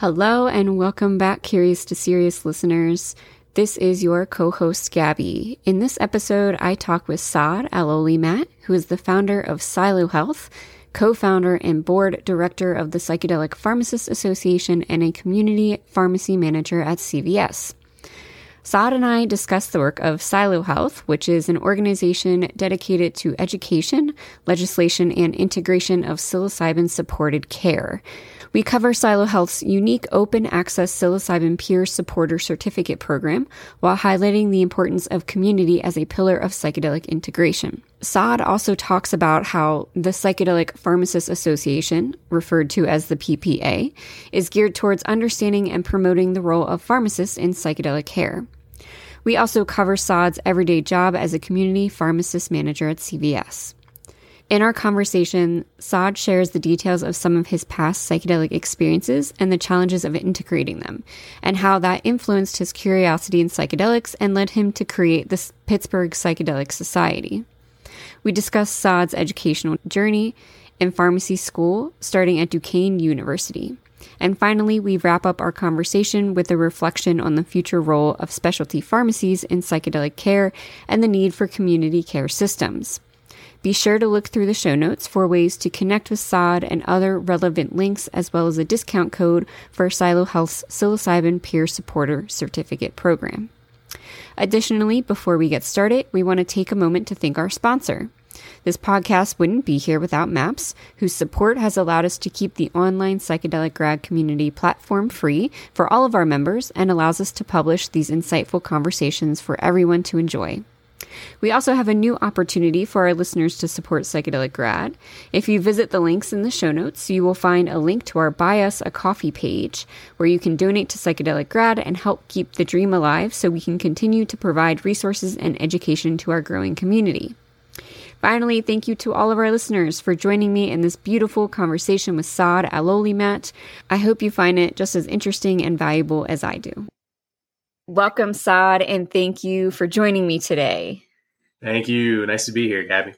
Hello, and welcome back, Curious to Serious listeners. This is your co host, Gabby. In this episode, I talk with Saad Alolimat, who is the founder of PsiloHealth, co founder and board director of the Psychedelic Pharmacists Association, and a community pharmacy manager at CVS. Saad and I discussed the work of PsiloHealth, which is an organization dedicated to education, legislation, and integration of psilocybin supported care. We cover PsiloHealth's unique open access psilocybin peer supporter certificate program while highlighting the importance of community as a pillar of psychedelic integration. Saad also talks about how the Psychedelic Pharmacists Association, referred to as the PPA, is geared towards understanding and promoting the role of pharmacists in psychedelic care. We also cover Saad's everyday job as a community pharmacist manager at CVS. In our conversation, Saad shares the details of some of his past psychedelic experiences and the challenges of integrating them, and how that influenced his curiosity in psychedelics and led him to create the Pittsburgh Psychedelic Society. We discuss Saad's educational journey in pharmacy school, starting at Duquesne University. And finally, we wrap up our conversation with a reflection on the future role of specialty pharmacies in psychedelic care and the need for community care systems. Be sure to look through the show notes for ways to connect with Saad and other relevant links, as well as a discount code for PsiloHealth's psilocybin peer supporter certificate program. Additionally, before we get started, we want to take a moment to thank our sponsor. This podcast wouldn't be here without MAPS, whose support has allowed us to keep the online psychedelic grad community platform free for all of our members and allows us to publish these insightful conversations for everyone to enjoy. We also have a new opportunity for our listeners to support Psychedelic Grad. If you visit the links in the show notes, you will find a link to our Buy Us a Coffee page where you can donate to Psychedelic Grad and help keep the dream alive so we can continue to provide resources and education to our growing community. Finally, thank you to all of our listeners for joining me in this beautiful conversation with Saad Alolimat. I hope you find it just as interesting and valuable as I do. Welcome, Saad, and thank you for joining me today. Thank you. Nice to be here, Gabby.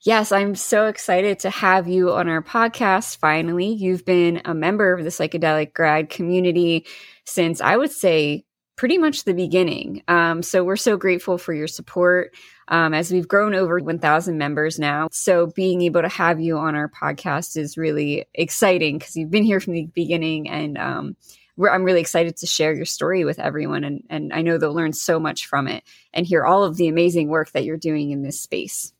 Yes, I'm so excited to have you on our podcast finally. You've been a member of the psychedelic grad community since I would say pretty much the beginning. Um, so we're so grateful for your support um, as we've grown over 1,000 members now. So being able to have you on our podcast is really exciting because you've been here from the beginning and um, I'm really excited to share your story with everyone. And, and I know they'll learn so much from it and hear all of the amazing work that you're doing in this space.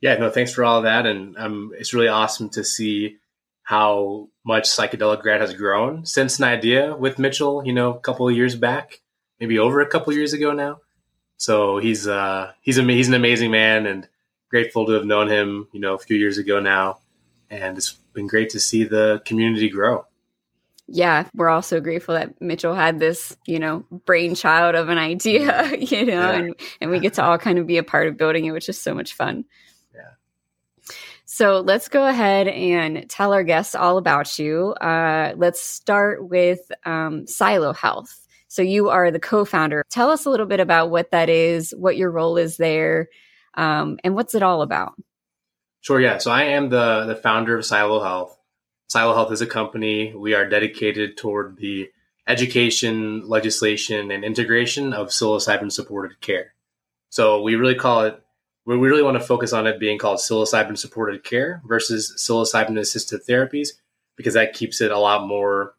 Yeah, no, thanks for all that. And um, it's really awesome to see how much psychedelic grad has grown since an idea with Mitchell, you know, a couple of years back, maybe over a couple of years ago now. So he's uh, he's a, he's an amazing man, and grateful to have known him, you know, a few years ago now, and it's been great to see the community grow yeah, we're also grateful that Mitchell had this, you know, brainchild of an idea, you know, yeah. and, and we get to all kind of be a part of building it, which is so much fun. Yeah. So let's go ahead and tell our guests all about you. Uh, let's start with um, PsiloHealth. So you are the co-founder. Tell us a little bit about what that is, what your role is there, um, and what's it all about. Sure. Yeah. So I am the the founder of PsiloHealth. PsiloHealth is a company. We are dedicated toward the education, legislation, and integration of psilocybin supported care. So we really call it, we really want to focus on it being called psilocybin supported care versus psilocybin assisted therapies because that keeps it a lot more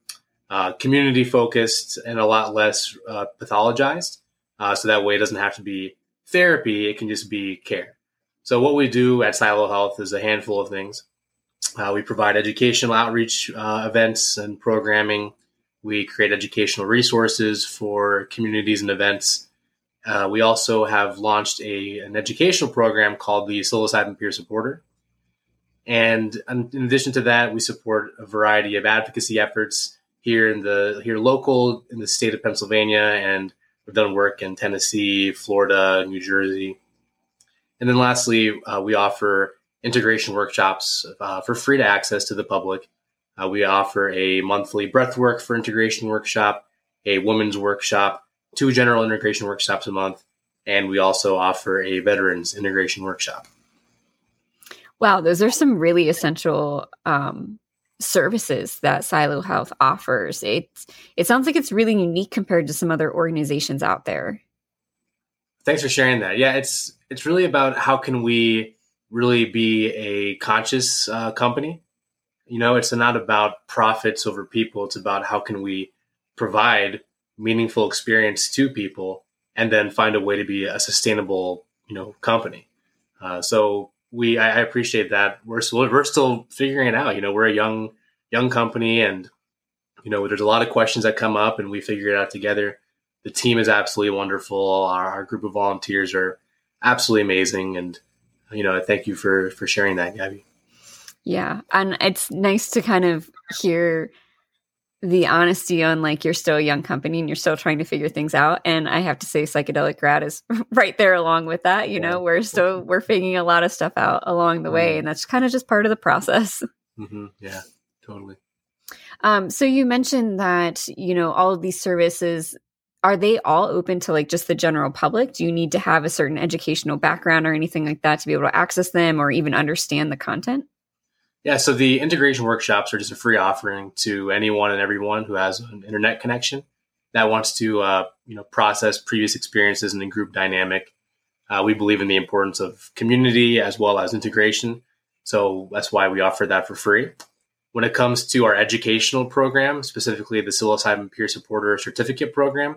uh, community focused and a lot less uh, pathologized. Uh, so that way it doesn't have to be therapy, it can just be care. So what we do at PsiloHealth is a handful of things. Uh, we provide educational outreach uh, events and programming. We create educational resources for communities and events. Uh, we also have launched a, an educational program called the Psilocybin Peer Supporter. And in addition to that, we support a variety of advocacy efforts here in the here local in the state of Pennsylvania, and we've done work in Tennessee, Florida, New Jersey. And then lastly, uh, we offer integration workshops uh, for free to access to the public. Uh, we offer a monthly breathwork for integration workshop, a women's workshop, two general integration workshops a month, and we also offer a veterans integration workshop. Wow, those are some really essential um, services that PsiloHealth offers. It it sounds like it's really unique compared to some other organizations out there. Thanks for sharing that. Yeah, it's it's really about how can we really be a conscious uh, company. You know, it's not about profits over people. It's about how can we provide meaningful experience to people and then find a way to be a sustainable, you know, company. Uh, so we, I, I, appreciate that. We're still, we're still figuring it out. You know, we're a young, young company and, you know, there's a lot of questions that come up and we figure it out together. The team is absolutely wonderful. Our, our group of volunteers are absolutely amazing. And, you know, thank you for, for sharing that, Gabby. Yeah. And it's nice to kind of hear the honesty on like you're still a young company and you're still trying to figure things out and i have to say psychedelic grad is right there along with that you yeah. know we're still we're figuring a lot of stuff out along the way mm-hmm. and that's kind of just part of the process mm-hmm. yeah totally um so you mentioned that you know all of these services are they all open to like just the general public do you need to have a certain educational background or anything like that to be able to access them or even understand the content yeah, so the integration workshops are just a free offering to anyone and everyone who has an internet connection that wants to, uh, you know, process previous experiences in a group dynamic. Uh, we believe in the importance of community as well as integration, so that's why we offer that for free. When it comes to our educational program, specifically the psilocybin peer supporter certificate program,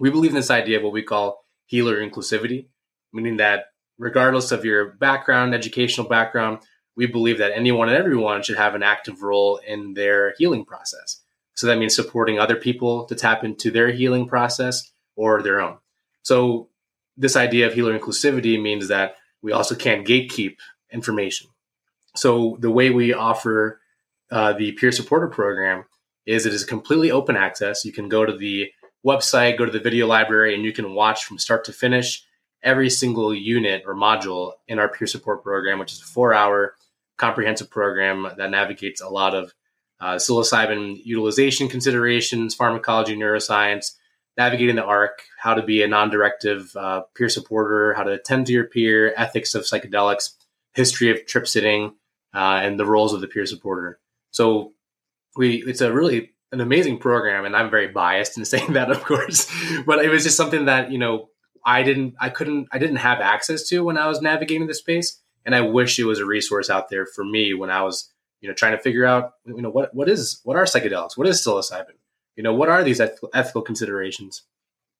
we believe in this idea of what we call healer inclusivity, meaning that regardless of your background, educational background, we believe that anyone and everyone should have an active role in their healing process. So that means supporting other people to tap into their healing process or their own. So this idea of healer inclusivity means that we also can't gatekeep information. So the way we offer uh, the peer supporter program is it is completely open access. You can go to the website, go to the video library, and you can watch from start to finish every single unit or module in our peer support program, which is a four hour comprehensive program that navigates a lot of uh, psilocybin utilization considerations, pharmacology, neuroscience, navigating the ARC, how to be a non-directive uh, peer supporter, how to attend to your peer, ethics of psychedelics, history of trip sitting, uh, and the roles of the peer supporter. So we it's a really an amazing program, and I'm very biased in saying that, of course, but it was just something that you know I didn't I couldn't I didn't have access to when I was navigating the space and I wish it was a resource out there for me when I was, you know, trying to figure out, you know, what what is what are psychedelics? What is psilocybin? You know, what are these ethical considerations?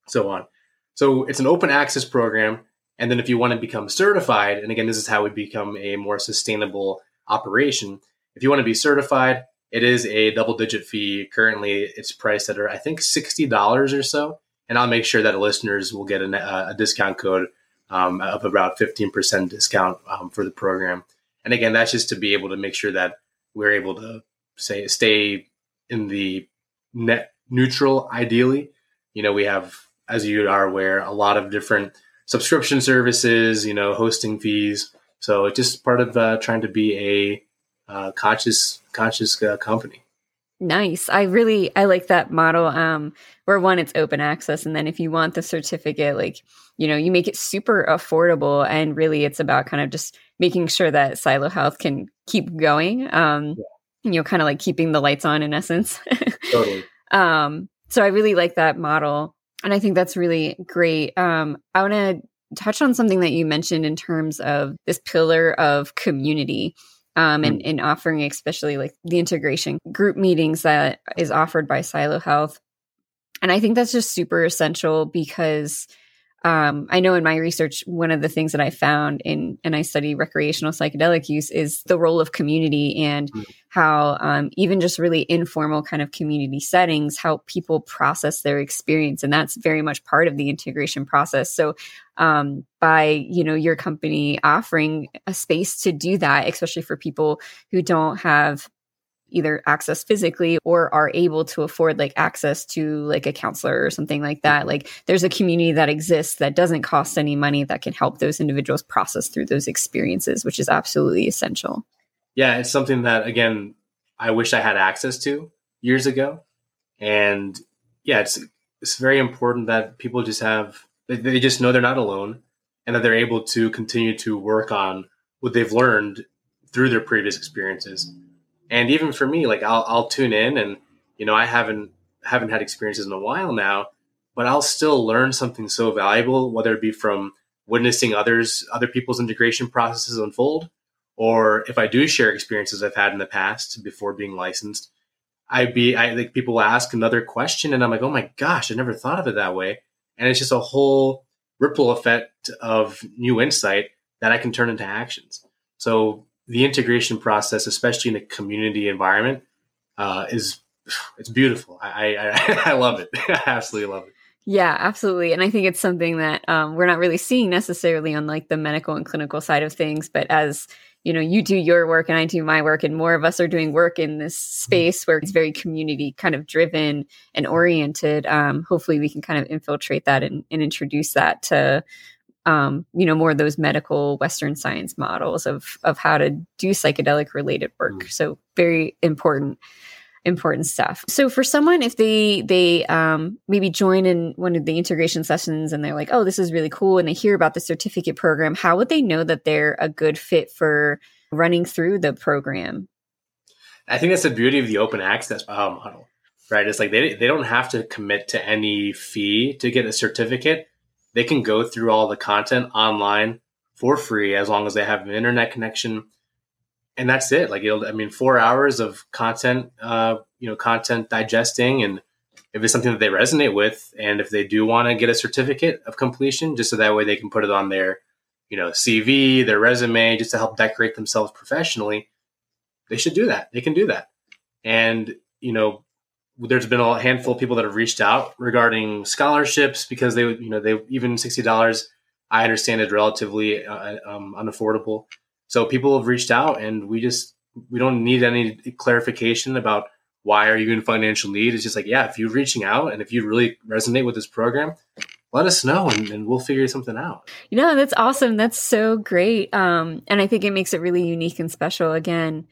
So on. So it's an open access program, and then if you want to become certified, and again, this is how we become a more sustainable operation. If you want to be certified, it is a double digit fee. Currently, it's priced at I think sixty dollars or so, and I'll make sure that listeners will get a, a discount code um, of about 15% discount um, for the program. And again, that's just to be able to make sure that we're able to say stay in the net neutral. Ideally, you know, we have, as you are aware, a lot of different subscription services, you know, hosting fees. So it's just part of uh, trying to be a uh, conscious conscious uh, company. Nice. I really I like that model. Um, where one it's open access, and then if you want the certificate, like you know, you make it super affordable, and really it's about kind of just making sure that PsiloHealth can keep going. Um, yeah. you know, kind of like keeping the lights on in essence. totally. Um, so I really like that model, and I think that's really great. Um, I want to touch on something that you mentioned in terms of this pillar of community um, and, and offering especially like the integration group meetings that is offered by PsiloHealth. And I think that's just super essential because um, I know in my research, one of the things that I found in, and I study recreational psychedelic use is the role of community and mm. how um, even just really informal kind of community settings help people process their experience. And that's very much part of the integration process. So um, by, you know, your company offering a space to do that, especially for people who don't have either access physically or are able to afford like access to like a counselor or something like that. Like there's a community that exists that doesn't cost any money that can help those individuals process through those experiences which is absolutely essential. Yeah it's something that again i wish i had access to years ago. And yeah it's it's very important that people just have they just know they're not alone and that they're able to continue to work on what they've learned through their previous experiences And even for me, like I'll, I'll tune in and, you know, I haven't, haven't had experiences in a while now, but I'll still learn something so valuable, whether it be from witnessing others, other people's integration processes unfold, or if I do share experiences I've had in the past before being licensed, I'd be, I think people ask another question and I'm like, oh my gosh, I never thought of it that way. And it's just a whole ripple effect of new insight that I can turn into actions. So the integration process, especially in a community environment, uh, is it's beautiful. I, I, I love it. I absolutely love it. Yeah, absolutely. And I think it's something that um, we're not really seeing necessarily on like the medical and clinical side of things, but as you know, you do your work and I do my work, and more of us are doing work in this space where it's very community kind of driven and oriented. Um, hopefully, we can kind of infiltrate that and, and introduce that to um, you know, more of those medical Western science models of of how to do psychedelic related work. Mm. So very important important stuff. So for someone, if they they um, maybe join in one of the integration sessions and they're like, "Oh, this is really cool," and they hear about the certificate program, how would they know that they're a good fit for running through the program? I think that's the beauty of the open access uh, model, right? It's like they they don't have to commit to any fee to get a certificate. They can go through all the content online for free as long as they have an internet connection and that's it. Like it'll, I mean, four hours of content, uh, you know, content digesting, and if it's something that they resonate with, and if they do want to get a certificate of completion, just so that way they can put it on their, you know, CV, their resume, just to help decorate themselves professionally, they should do that. They can do that, and you know, there's been a handful of people that have reached out regarding scholarships because they, you know, they even sixty dollars. I understand is relatively uh, um, unaffordable so people have reached out, and we just we don't need any clarification about why are you in financial need. It's just like, yeah, if you're reaching out and if you really resonate with this program, let us know and, and, we'll figure something out. You know, that's awesome. That's so great. Um, and I think it makes it really unique and special. Again,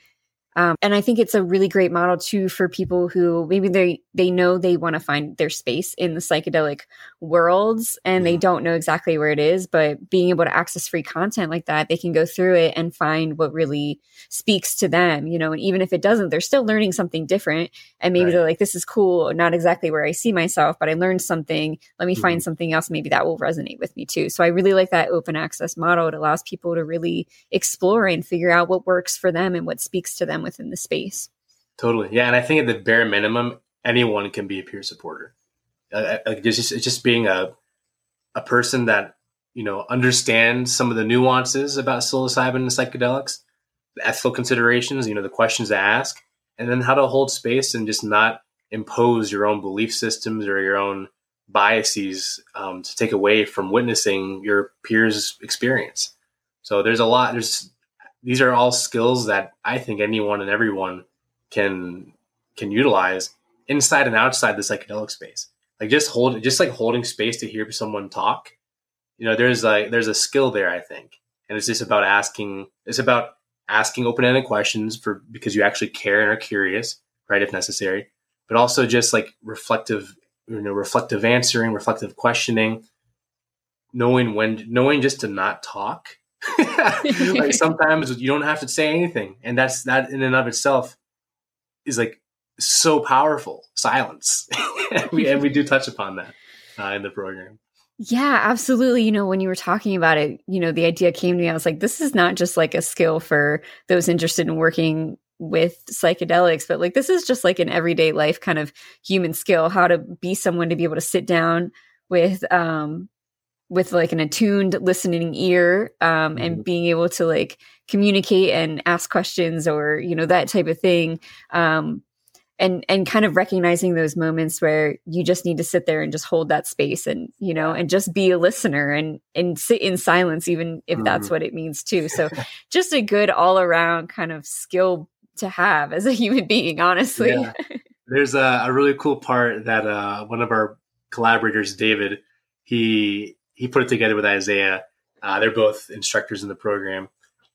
um, and I think it's a really great model too for people who maybe they they know they want to find their space in the psychedelic worlds and they don't know exactly where it is, but being able to access free content like that, they can go through it and find what really speaks to them, you know, and even if it doesn't, they're still learning something different. And maybe right. they're like, this is cool, not exactly where I see myself, but I learned something. Let me mm-hmm. find something else. Maybe that will resonate with me too. So I really like that open access model. It allows people to really explore and figure out what works for them and what speaks to them within the space. Totally. Yeah. And I think at the bare minimum, anyone can be a peer supporter. Like just, just being a, a person that, you know, understands some of the nuances about psilocybin and psychedelics, the ethical considerations, you know, the questions to ask, and then how to hold space and just not impose your own belief systems or your own biases um, to take away from witnessing your peers' experience. So there's a lot. There's these are all skills that I think anyone and everyone can can utilize inside and outside the psychedelic space. Like just hold just like holding space to hear someone talk. You know, there's like there's a skill there, I think. And it's just about asking it's about asking open-ended questions for because you actually care and are curious, right, if necessary. But also just like reflective, you know, reflective answering, reflective questioning, knowing when knowing just to not talk like sometimes you don't have to say anything, and that's that in and of itself is like so powerful. Silence, and, we, and we do touch upon that uh, in the program. Yeah, absolutely. You know, when you were talking about it, you know, the idea came to me. I was like, this is not just like a skill for those interested in working with psychedelics, but like this is just like an everyday life kind of human skill, how to be someone to be able to sit down with um with like an attuned listening ear um, and mm-hmm. being able to like communicate and ask questions or you know that type of thing um, and and kind of recognizing those moments where you just need to sit there and just hold that space and you know and just be a listener and and sit in silence even if mm-hmm. that's what it means too so just a good all around kind of skill to have as a human being honestly yeah. there's a, a, really cool part that uh, one of our collaborators david he he put it together with Isaiah. Uh, they're both instructors in the program,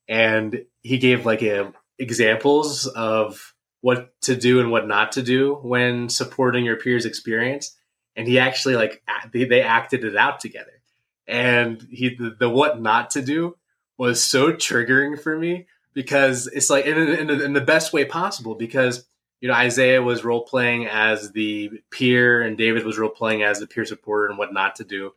and he gave like a, examples of what to do and what not to do when supporting your peers' experience. And he actually like they, they acted it out together. And he the, the what not to do was so triggering for me because it's like in, in, in the best way possible because you know Isaiah was role playing as the peer and David was role playing as the peer supporter and what not to do.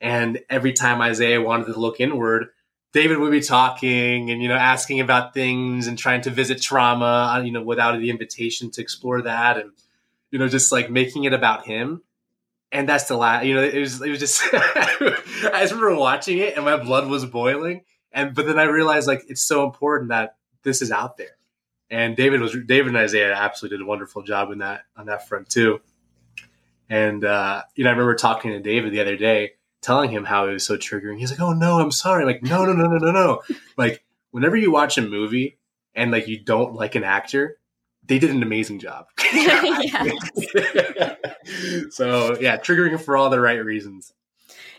And every time Isaiah wanted to look inward, David would be talking and you know asking about things and trying to visit trauma, uh, you know, without the invitation to explore that, and you know, just like making it about him. And that's the last, you know, it was it was just. I just remember watching it and my blood was boiling, and but then I realized like it's so important that this is out there, and David was David and Isaiah absolutely did a wonderful job in that on that front too. And uh, you know, I remember talking to David the other day telling him how it was so triggering. He's like, "Oh no, I'm sorry." I'm like, "No, no, no, no, no, no." like whenever you watch a movie and like you don't like an actor, they did an amazing job. so yeah, triggering for all the right reasons.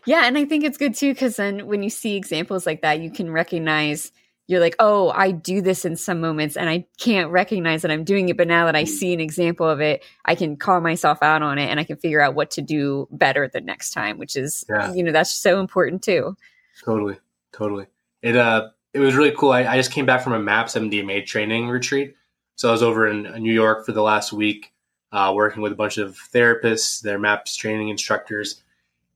Yeah, and I think it's good too because then when you see examples like that, you can recognize you're like, oh, I do this in some moments and I can't recognize that I'm doing it. But now that I see an example of it, I can call myself out on it and I can figure out what to do better the next time, which is, yeah. you know, that's so important too. Totally. Totally. It, uh, it was really cool. I, I just came back from a MAPS MDMA training retreat. So I was over in New York for the last week, uh, working with a bunch of therapists, their MAPS training instructors.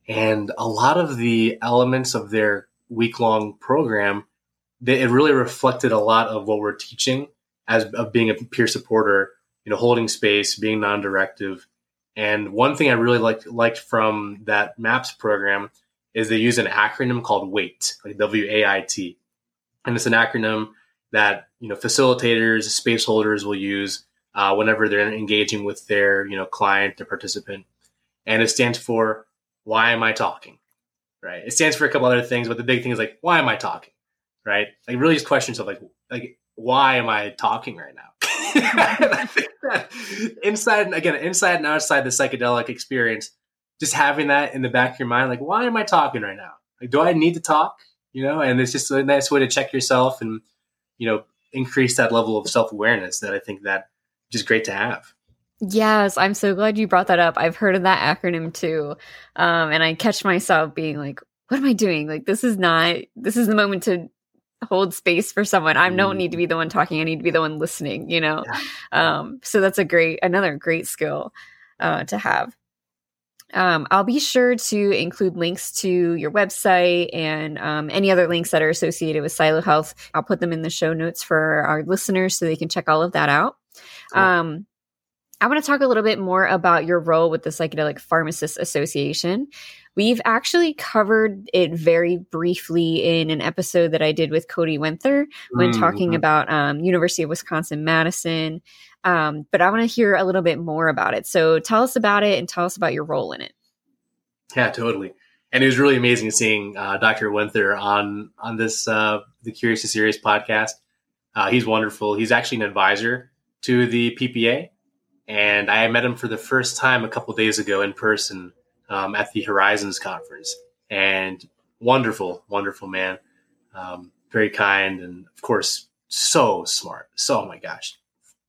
And a lot of the elements of their week long program they, it really reflected a lot of what we're teaching as of being a peer supporter, you know, holding space, being non-directive. And one thing I really liked liked from that MAPS program is they use an acronym called WAIT, like W A I T, and it's an acronym that you know facilitators, space holders will use uh, whenever they're engaging with their you know client or participant, and it stands for Why am I talking? Right. It stands for a couple other things, but the big thing is like Why am I talking? Right? Like really just questions of like like why am I talking right now? And I think that inside and again, inside and outside the psychedelic experience, just having that in the back of your mind, like why am I talking right now? Like do I need to talk? You know, and it's just a nice way to check yourself and you know increase that level of self awareness that I think that just great to have. Yes, I'm so glad you brought that up. I've heard of that acronym too. Um, and I catch myself being like, what am I doing? Like, this is not, this is the moment to hold space for someone. I don't need to mm. be the one talking. I need to be the one listening, you know? Yeah. Um, so that's a great, another great skill uh, to have. Um, I'll be sure to include links to your website and um, any other links that are associated with PsiloHealth. I'll put them in the show notes for our listeners so they can check all of that out. Cool. Um, I want to talk a little bit more about your role with the Psychedelic Pharmacists Association. We've actually covered it very briefly in an episode that I did with Cody Wenthur when mm-hmm. talking about um, University of Wisconsin Madison. Um, but I want to hear a little bit more about it. So tell us about it and tell us about your role in it. Yeah, totally. And it was really amazing seeing uh, Dr. Wenthur on on this uh, the Curious to Serious podcast. Uh, he's wonderful. He's actually an advisor to the PPA, and I met him for the first time a couple days ago in person um, at the Horizons conference, and wonderful, wonderful man, um, very kind, and of course so smart. So oh my gosh,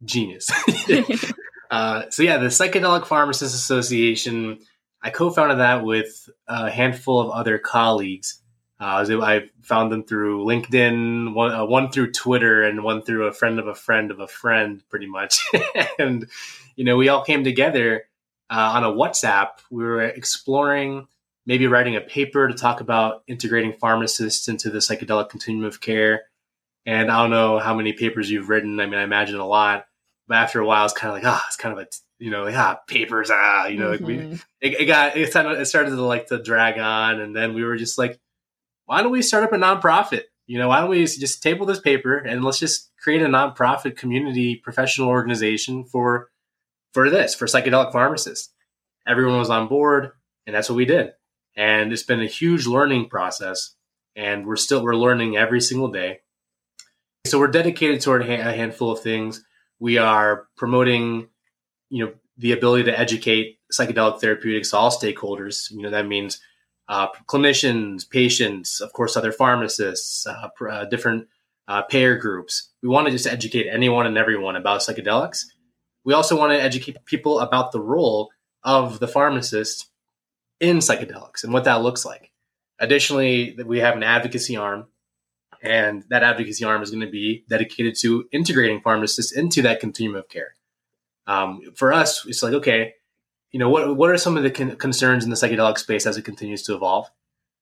genius. uh, so yeah, the Psychedelic Pharmacists Association. I co-founded that with a handful of other colleagues. Uh, I found them through LinkedIn, one, uh, one through Twitter, and one through a friend of a friend of a friend, pretty much. and you know, we all came together uh, on a WhatsApp. We were exploring maybe writing a paper to talk about integrating pharmacists into the psychedelic continuum of care. And I don't know how many papers you've written. I mean, I imagine a lot. But after a while, it's kind of like, ah, oh, it's kind of a, you know, like, ah, papers, ah, you know, mm-hmm. it, it, got, it, it started to like to drag on. And then we were just like, why don't we start up a nonprofit? You know, why don't we just table this paper and let's just create a nonprofit community professional organization for for this, for psychedelic pharmacists. Everyone was on board, and that's what we did. And it's been a huge learning process, and we're still we're learning every single day. So we're dedicated toward a handful of things. We are promoting, you know, the ability to educate psychedelic therapeutics to all stakeholders. You know, that means uh, clinicians, patients, of course, other pharmacists, uh, uh, different uh, payer groups. We want to just educate anyone and everyone about psychedelics we also want to educate people about the role of the pharmacist in psychedelics and what that looks like. Additionally, we have an advocacy arm And that advocacy arm is going to be dedicated to integrating pharmacists into that continuum of care. Um, for us, it's like, okay, you know, what, what are some of the con- concerns in the psychedelic space as it continues to evolve?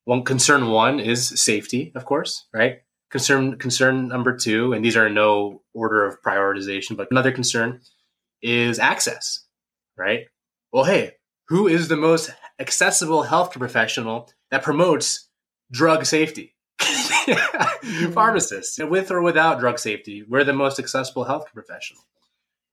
One concern one is safety, of course, right? Concern concern number two, and these are in no order of prioritization, but another concern is access, right? Well, hey, who is the most accessible healthcare professional that promotes drug safety? Pharmacists, with or without drug safety, we're the most accessible healthcare professional.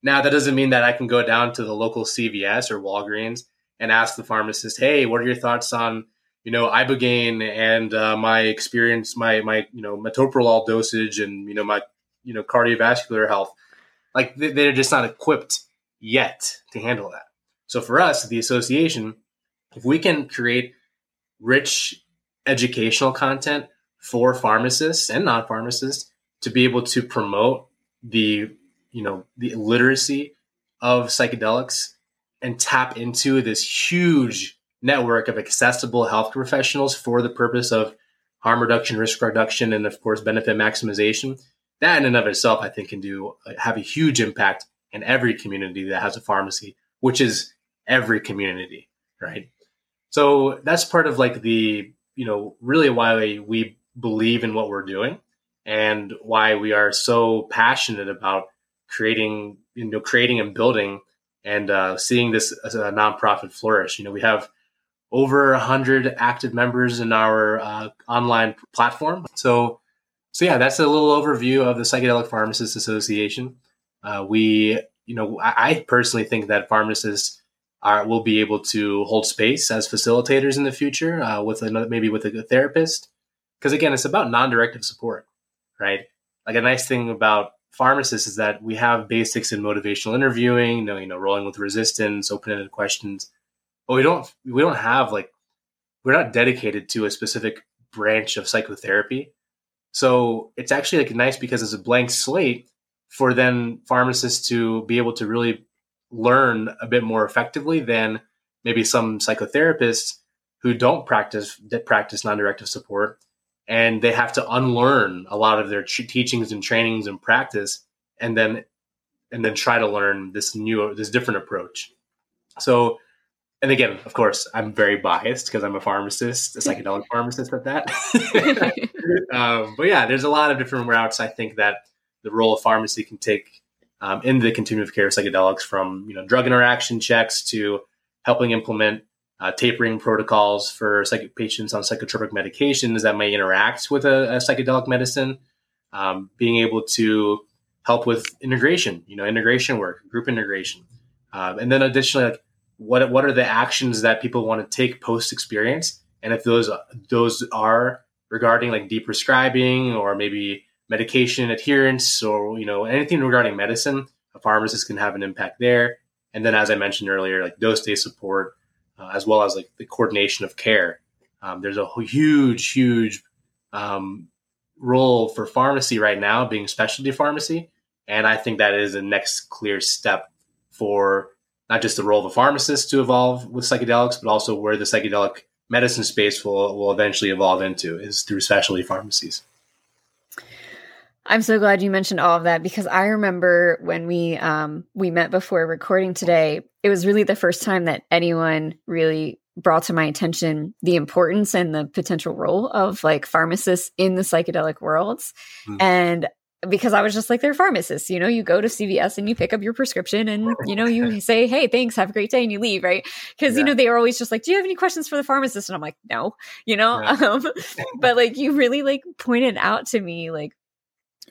Now, that doesn't mean that I can go down to the local CVS or Walgreens and ask the pharmacist, "Hey, what are your thoughts on you know ibogaine and uh, my experience, my my you know metoprolol dosage, and you know my you know cardiovascular health?" Like they're just not equipped yet to handle that. So for us, the association, if we can create rich educational content for pharmacists and non-pharmacists to be able to promote the you know the literacy of psychedelics and tap into this huge network of accessible health professionals for the purpose of harm reduction, risk reduction, and of course benefit maximization. That in and of itself, I think, can do uh, have a huge impact in every community that has a pharmacy, which is every community, right? So that's part of like the you know really why we believe in what we're doing and why we are so passionate about creating, you know, creating and building and uh, seeing this as a nonprofit flourish. You know, we have over 100 active members in our uh, online platform. So, so yeah, that's a little overview of the Psychedelic Pharmacists Association. Uh, we, you know, I, I, personally think that pharmacists are will be able to hold space as facilitators in the future uh, with another, maybe with a therapist, because again, it's about non-directive support, right? Like a nice thing about pharmacists is that we have basics in motivational interviewing, you know, you know, rolling with resistance, open-ended questions, but we don't we don't have like we're not dedicated to a specific branch of psychotherapy. So it's actually like nice because it's a blank slate for then pharmacists to be able to really learn a bit more effectively than maybe some psychotherapists who don't practice that practice non-directive support and they have to unlearn a lot of their teachings and trainings and practice and then and then try to learn this new this different approach. So and again of course i'm very biased because i'm a pharmacist a psychedelic pharmacist at that. Um, but yeah there's a lot of different routes i think that the role of pharmacy can take um, in the continuum of care of psychedelics from you know drug interaction checks to helping implement uh, tapering protocols for psych- patients on psychotropic medications that may interact with a, a psychedelic medicine, um, being able to help with integration, you know, integration work, group integration, um, and then additionally, like what what are the actions that people want to take post experience, and if those those are regarding like deprescribing or maybe medication adherence or you know anything regarding medicine, a pharmacist can have an impact there. And then, as I mentioned earlier, like dose day support uh, as well as like the coordination of care. Um, there's a huge, huge um, role for pharmacy right now, being specialty pharmacy, and I think that is the next clear step for not just the role of the pharmacist to evolve with psychedelics, but also where the psychedelic medicine space will will eventually evolve into is through specialty pharmacies. I'm so glad you mentioned all of that because I remember when we um, we met before recording today. It was really the first time that anyone really brought to my attention the importance and the potential role of like pharmacists in the psychedelic worlds, mm. and because I was just like they're pharmacists, you know, you go to CVS and you pick up your prescription and you know you say, "Hey, thanks, have a great day," and you leave, right? Because yeah. you know they are always just like, "Do you have any questions for the pharmacist?" And I'm like, "No," you know. Yeah. Um, but like you really like pointed out to me like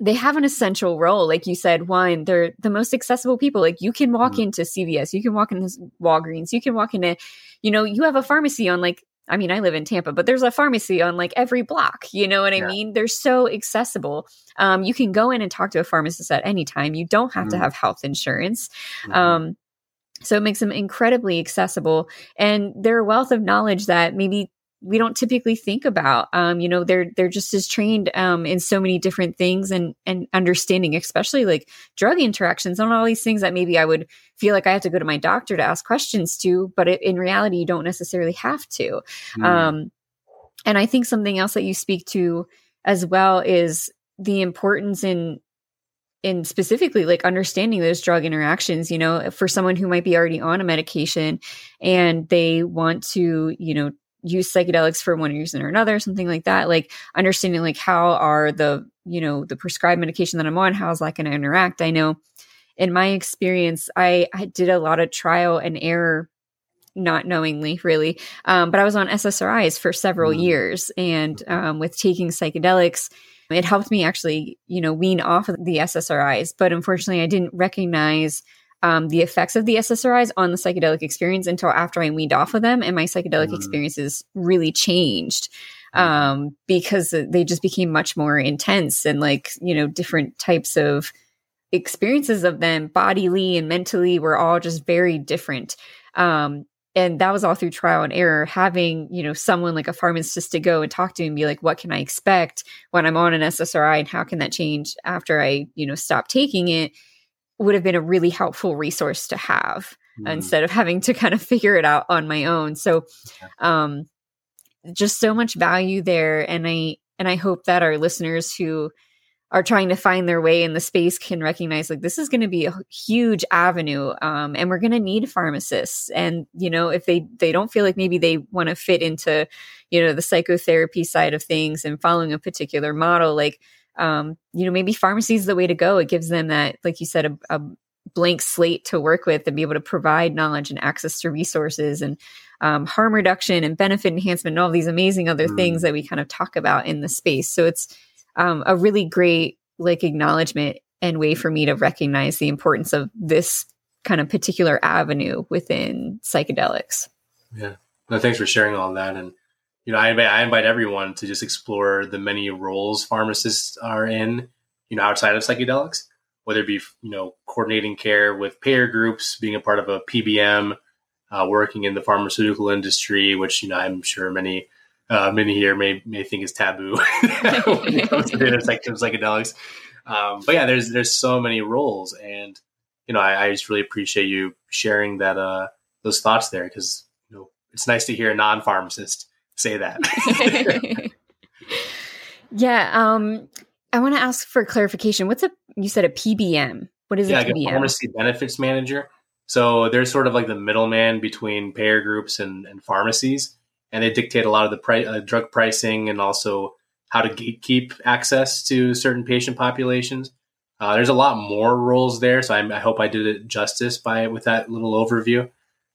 they have an essential role. Like you said, one, they're the most accessible people. Like you can walk mm-hmm. into CVS, you can walk into Walgreens, you can walk into, you know, you have a pharmacy on like, I mean, I live in Tampa, but there's a pharmacy on like every block. You know what I mean? They're so accessible. Um, you can go in and talk to a pharmacist at any time. You don't have mm-hmm. to have health insurance. Mm-hmm. Um, so it makes them incredibly accessible. And they're wealth of knowledge that maybe we don't typically think about. Um, you know, they're they're just as trained um, in so many different things and and understanding, especially like drug interactions and all these things that maybe I would feel like I have to go to my doctor to ask questions to, but it, in reality, you don't necessarily have to. Mm. Um, and I think something else that you speak to as well is the importance in in specifically like understanding those drug interactions you know for someone who might be already on a medication and they want to you know use psychedelics for one reason or another something like that like understanding like how are the you know the prescribed medication that i'm on how's that going to interact i know in my experience I, I did a lot of trial and error not knowingly really um, but i was on ssris for several mm. years and um, with taking psychedelics it helped me actually, you know, wean off of the SSRIs. But unfortunately, I didn't recognize um, the effects of the SSRIs on the psychedelic experience until after I weaned off of them, and my psychedelic mm. experiences really changed mm. um, because they just became much more intense and like you know different types of experiences of them bodily and mentally were all just very different um, and that was all through trial and error having you know someone like a pharmacist to go and talk to and be like what can i expect when i'm on an ssri and how can that change after i you know stop taking it would have been a really helpful resource to have mm. instead of having to kind of figure it out on my own. So um just so much value there and i and i hope that our listeners who are trying to find their way in the space can recognize like this is going to be a huge avenue um, and we're going to need pharmacists. And you know if they they don't feel like maybe they want to fit into you know the psychotherapy side of things and following a particular model like um, you know maybe pharmacy is the way to go it gives them that like you said a, a blank slate to work with and be able to provide knowledge and access to resources and um, harm reduction and benefit enhancement and all these amazing other mm. things that we kind of talk about in the space so it's um, a really great like acknowledgement and way for me to recognize the importance of this kind of particular avenue within psychedelics. Yeah. No, thanks for sharing all that. And, you know, I invite, I invite everyone to just explore the many roles pharmacists are in, you know, outside of psychedelics, whether it be, you know, coordinating care with payer groups, being a part of a PBM, uh, working in the pharmaceutical industry, which, you know, I'm sure many uh, many here may may think is taboo when it comes to psychedelics. Um, but yeah, there's there's so many roles, and you know, I, I just really appreciate you sharing that uh, those thoughts there because you know it's nice to hear a non-pharmacist say that. yeah, um, I want to ask for clarification. What's a you said a PBM? What is yeah, a PBM? A pharmacy benefits manager. So they're sort of like the middleman between payer groups and, and pharmacies and they dictate a lot of the pri- uh, drug pricing and also how to gatekeep access to certain patient populations. Uh, there's a lot more roles there, so I, I, hope I did it justice by with that little overview.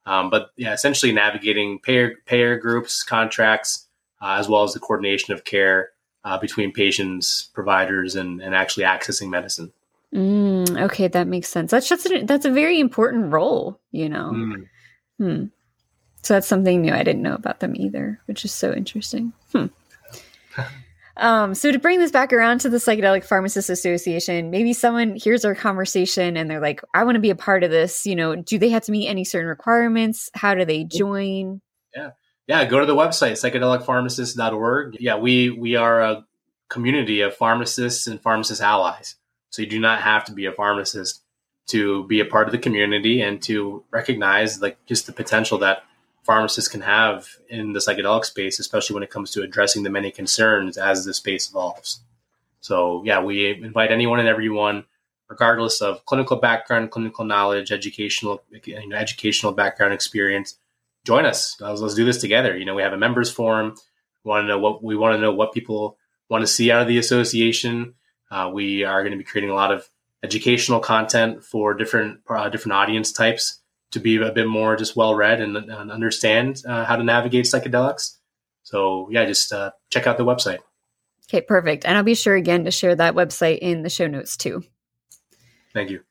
Um, but yeah, essentially navigating payer payer groups, contracts, uh, as well as the coordination of care uh, between patients, providers, and, and actually accessing medicine. Mm, okay, that makes sense. That's just a, that's a very important role, you know. Mm. Hmm. So that's something new. I didn't know about them either, which is so interesting. Hmm. Um, so to bring this back around to the Psychedelic Pharmacists Association, maybe someone hears our conversation and they're like, I want to be a part of this. You know, do they have to meet any certain requirements? How do they join? Yeah. Yeah. Go to the website, psychedelicpharmacists.org. Yeah. We, we are a community of pharmacists and pharmacist allies. So you do not have to be a pharmacist to be a part of the community and to recognize like just the potential that pharmacists can have in the psychedelic space, especially when it comes to addressing the many concerns as the space evolves. So, yeah, we invite anyone and everyone, regardless of clinical background, clinical knowledge, educational, you know, educational background experience, join us. Let's, let's do this together. You know, we have a members forum. We want to know what we want to know what people want to see out of the association. Uh, we are going to be creating a lot of educational content for different uh, different audience types to be a bit more just well read and, and, understand uh, how to navigate psychedelics. So yeah, just uh, check out the website. Okay, perfect. And I'll be sure again to share that website in the show notes too. Thank you.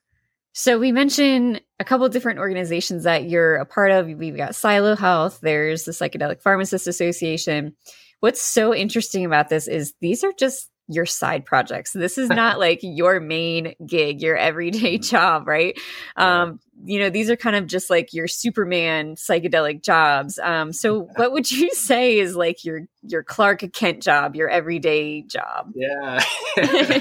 So we mentioned a couple different organizations that you're a part of. We've got PsiloHealth. There's the Psychedelic Pharmacists Association. What's so interesting about this is these are just your side projects. This is not like your main gig, your everyday job, right? Um, you know, these are kind of just like your Superman psychedelic jobs. Um, so what would you say is like your your Clark Kent job, your everyday job? Yeah. yeah.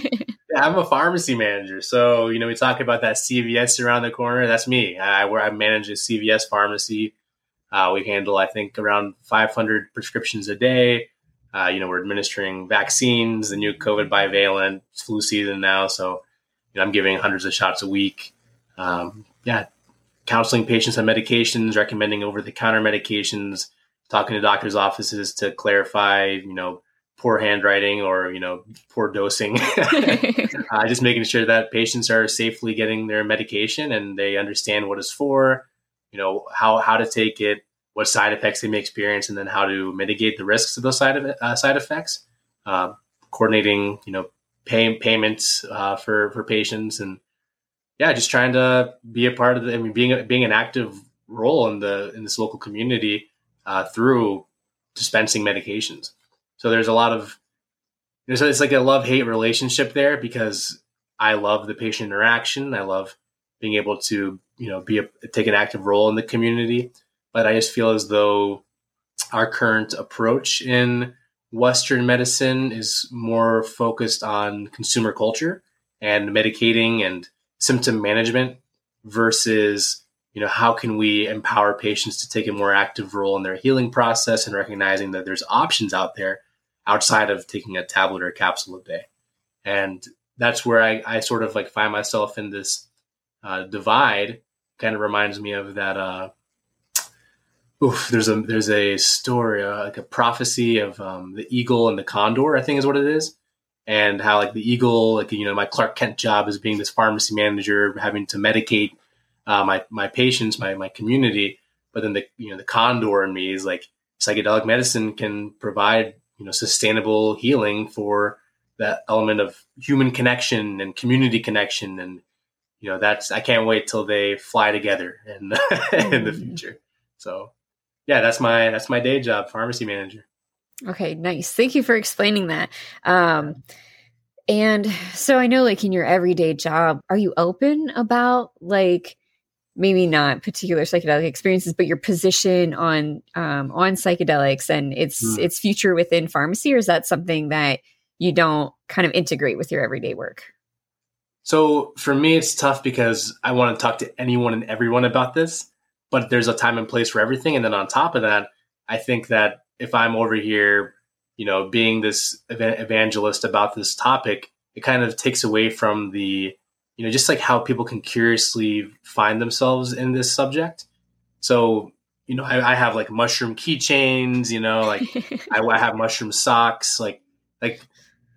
I'm a pharmacy manager. So, you know, we talk about that CVS around the corner. That's me. I, where I manage a CVS pharmacy. Uh, we handle, I think, around 500 prescriptions a day. Uh, you know, we're administering vaccines, the new COVID bivalent flu season now. So, you know, I'm giving hundreds of shots a week. Um, yeah, counseling patients on medications, recommending over the counter medications, talking to doctors' offices to clarify, you know, poor handwriting or, you know, poor dosing. uh, just making sure that patients are safely getting their medication and they understand what it's for, you know, how, how to take it, what side effects they may experience, and then how to mitigate the risks of those side, of, uh, side effects. Uh, coordinating, you know, pay, payments uh, for, for patients and, yeah, just trying to be a part of the, I mean, being, being an active role in the, in this local community uh, through dispensing medications. So there's a lot of, there's it's like a love hate relationship there because I love the patient interaction. I love being able to, you know, be a, take an active role in the community. But I just feel as though our current approach in Western medicine is more focused on consumer culture and medicating and symptom management versus you know how can we empower patients to take a more active role in their healing process and recognizing that there's options out there outside of taking a tablet or a capsule a day. And that's where i, I sort of like find myself in this uh, divide kind of reminds me of that uh, oof, there's a there's a story uh, like a prophecy of um, the eagle and the condor i think is what it is and how like the eagle, like you know, my Clark Kent job as being this pharmacy manager, having to medicate uh, my my patients, my my community. But then the you know the condor in me is like psychedelic medicine can provide you know sustainable healing for that element of human connection and community connection and you know that's i can't wait till they fly together in, in the mm. future so yeah that's my that's my day job pharmacy manager Okay, nice. Thank you for explaining that. Um, and so I know, like in your everyday job, are you open about like maybe not particular psychedelic experiences, but your position on um, on psychedelics and its mm. its future within pharmacy, or is that something that you don't kind of integrate with your everyday work? So for me, it's tough because I want to talk to anyone and everyone about this, but there's a time and place for everything. And then on top of that, I think that if I'm over here, you know, being this evangelist about this topic, it kind of takes away from the, you know, just like how people can curiously find themselves in this subject. So, you know, I, I have like mushroom keychains, you know, like I, I have mushroom socks, like, like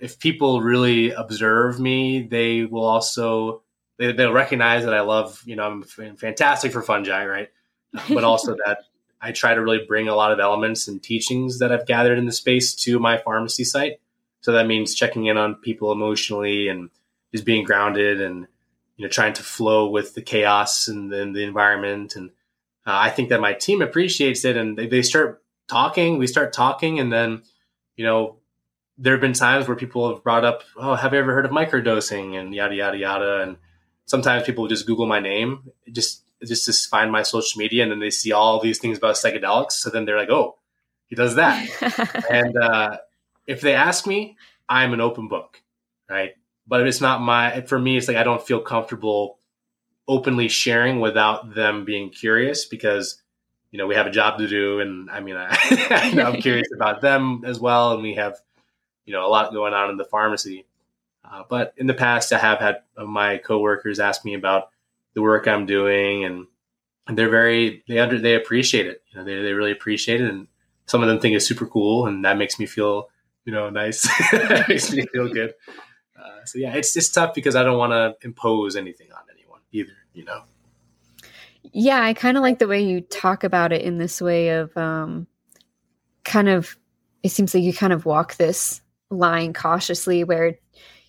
if people really observe me, they will also they, will recognize that I love, you know, I'm fantastic for fungi, right? But also that I try to really bring a lot of elements and teachings that I've gathered in the space to my pharmacy site. So that means checking in on people emotionally and just being grounded and you know trying to flow with the chaos and the, the environment. And uh, I think that my team appreciates it, and they, they start talking. We start talking, and then you know there have been times where people have brought up, "Oh, have you ever heard of microdosing?" and yada yada yada. And sometimes people just Google my name, just just to find my social media and then they see all these things about psychedelics. So then they're like, oh, he does that. and uh, if they ask me, I'm an open book, right? But it's not my, for me, it's like I don't feel comfortable openly sharing without them being curious because, you know, we have a job to do. And I mean, I, I'm curious about them as well. And we have, you know, a lot going on in the pharmacy. Uh, but in the past, I have had my coworkers ask me about the work I'm doing, and, and they're very they under they appreciate it. You know, they they really appreciate it, and some of them think it's super cool, and that makes me feel you know nice. makes me feel good. Uh, so yeah, it's just tough because I don't want to impose anything on anyone either. You know. Yeah, I kind of like the way you talk about it in this way of um, kind of. It seems like you kind of walk this line cautiously, where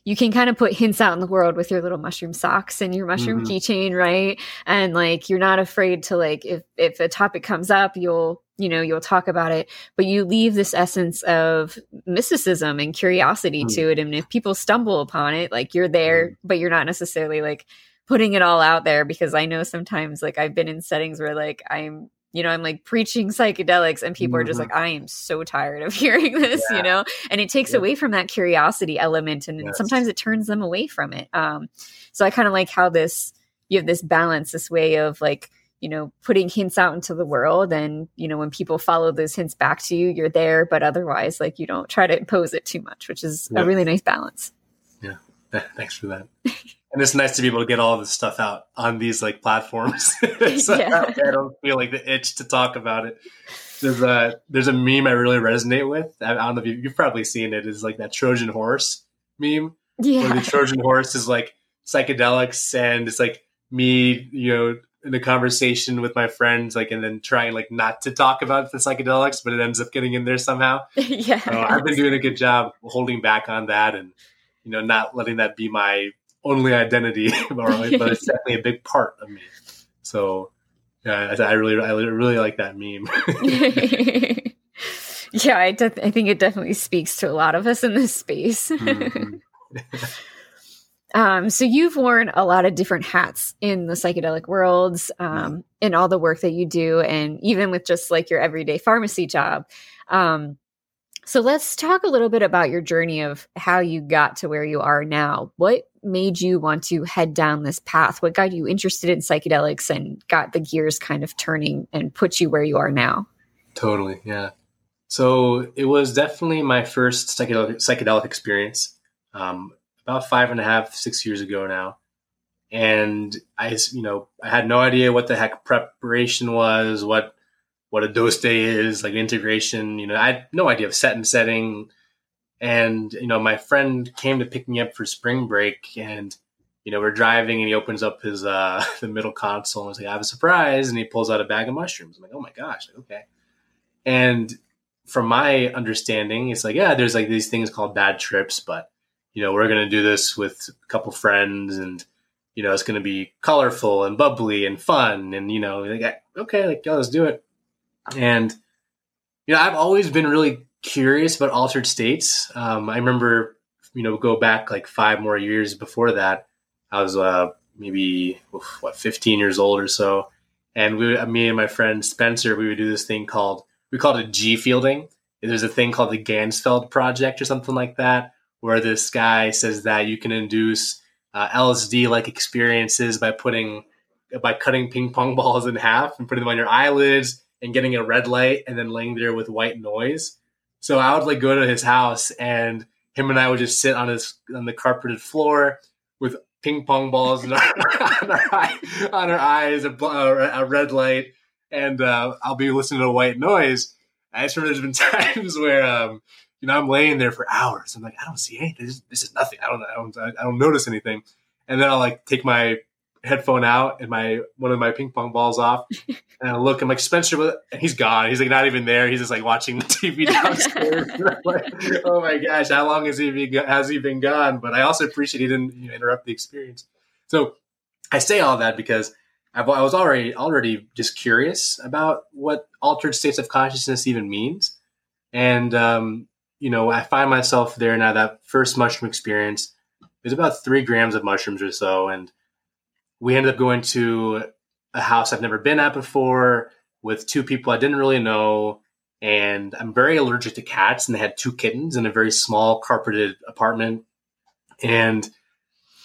you can kind of put hints out in the world with your little mushroom socks and your mushroom mm-hmm. keychain, right? And like you're not afraid to like if if a topic comes up, you'll you know you'll talk about it but you leave this essence of mysticism and curiosity mm. to it and if people stumble upon it like you're there mm. but you're not necessarily like putting it all out there because i know sometimes like i've been in settings where like i'm you know, I'm like preaching psychedelics, and people mm-hmm. are just like, mm-hmm. I am so tired of hearing this, yeah. you know, and it takes yeah. away from that curiosity element, and, yes. sometimes it turns them away from it. Um, so I kind of like how this you have this balance, this way of like you know, putting hints out into the world. And, you know, when people follow those hints back to you, you're there, but otherwise, like, you don't try to impose it too much, which is yeah. a really nice balance. Yeah. Thanks for that. and it's nice to be able to get all this stuff out on these like platforms. so yeah. I don't feel like the itch to talk about it. There's a there's a meme I really resonate with. I, don't know if you, have probably seen it. Is like that Trojan horse meme. Yeah. Where the Trojan horse is like psychedelics and it's like me, you know, in a conversation with my friends, like, and then trying like not to talk about the psychedelics, but it ends up getting in there somehow. yeah. So I've been doing a good job holding back on that and, you know, not letting that be my only identity, but it's definitely a big part of me. So yeah, I, I really, I really like that meme. yeah, I, de- I think it definitely speaks to a lot of us in this space. mm-hmm. Um, so you've worn a lot of different hats in the psychedelic worlds, um, in all the work that you do, and even with just like your everyday pharmacy job. Um, so let's talk a little bit about your journey of how you got to where you are now. What made you want to head down this path? What got you interested in psychedelics and got the gears kind of turning and put you where you are now? Totally, yeah. So it was definitely my first psychedelic psychedelic experience. Um, about five and a half, six years ago now. And I, you know, I had no idea what the heck preparation was, what what a dose day is, like integration. You know, I had no idea of set and setting. And you know, my friend came to pick me up for spring break, and you know, we're driving, and he opens up his uh, the middle console and he's like, "I have a surprise," and he pulls out a bag of mushrooms. I'm like, "Oh my gosh, like, okay." And from my understanding, it's like, yeah, there's like these things called bad trips, but you know, we're going to do this with a couple friends and, you know, it's going to be colorful and bubbly and fun. And, you know, like, okay, like, yeah, let's do it. And, you know, I've always been really curious about altered states. Um, I remember, you know, go back like five more years before that. I was uh, maybe, what, 15 years old or so. And we, me and my friend Spencer, we would do this thing called, we called it G fielding. There's a thing called the Ganzfeld Project or something like that, where this guy says that you can induce uh, LSD like experiences by putting by cutting ping pong balls in half and putting them on your eyelids and getting a red light and then laying there with white noise. So I would like go to his house and him and I would just sit on his on the carpeted floor with ping pong balls our, on, our eye, on our eyes, a, a red light, and uh, I'll be listening to white noise. I just remember there's been times where um, you know, I'm laying there for hours. I'm like, I don't see anything. This, this is nothing. I don't, I don't, I don't notice anything. And then I'll like take my headphone out and my one of my ping pong balls off, and I look. I'm like Spencer, and he's gone. He's like not even there. He's just like watching the TV downstairs. like, oh my gosh, how long has he been has he been gone? But I also appreciate he didn't you know, interrupt the experience. So I say all that because I've, I was already already just curious about what altered states of consciousness even means, and um, you know, I find myself there now. That first mushroom experience was about three grams of mushrooms or so, and we ended up going to a house I've never been at before with two people I didn't really know. And I'm very allergic to cats, and they had two kittens in a very small carpeted apartment. And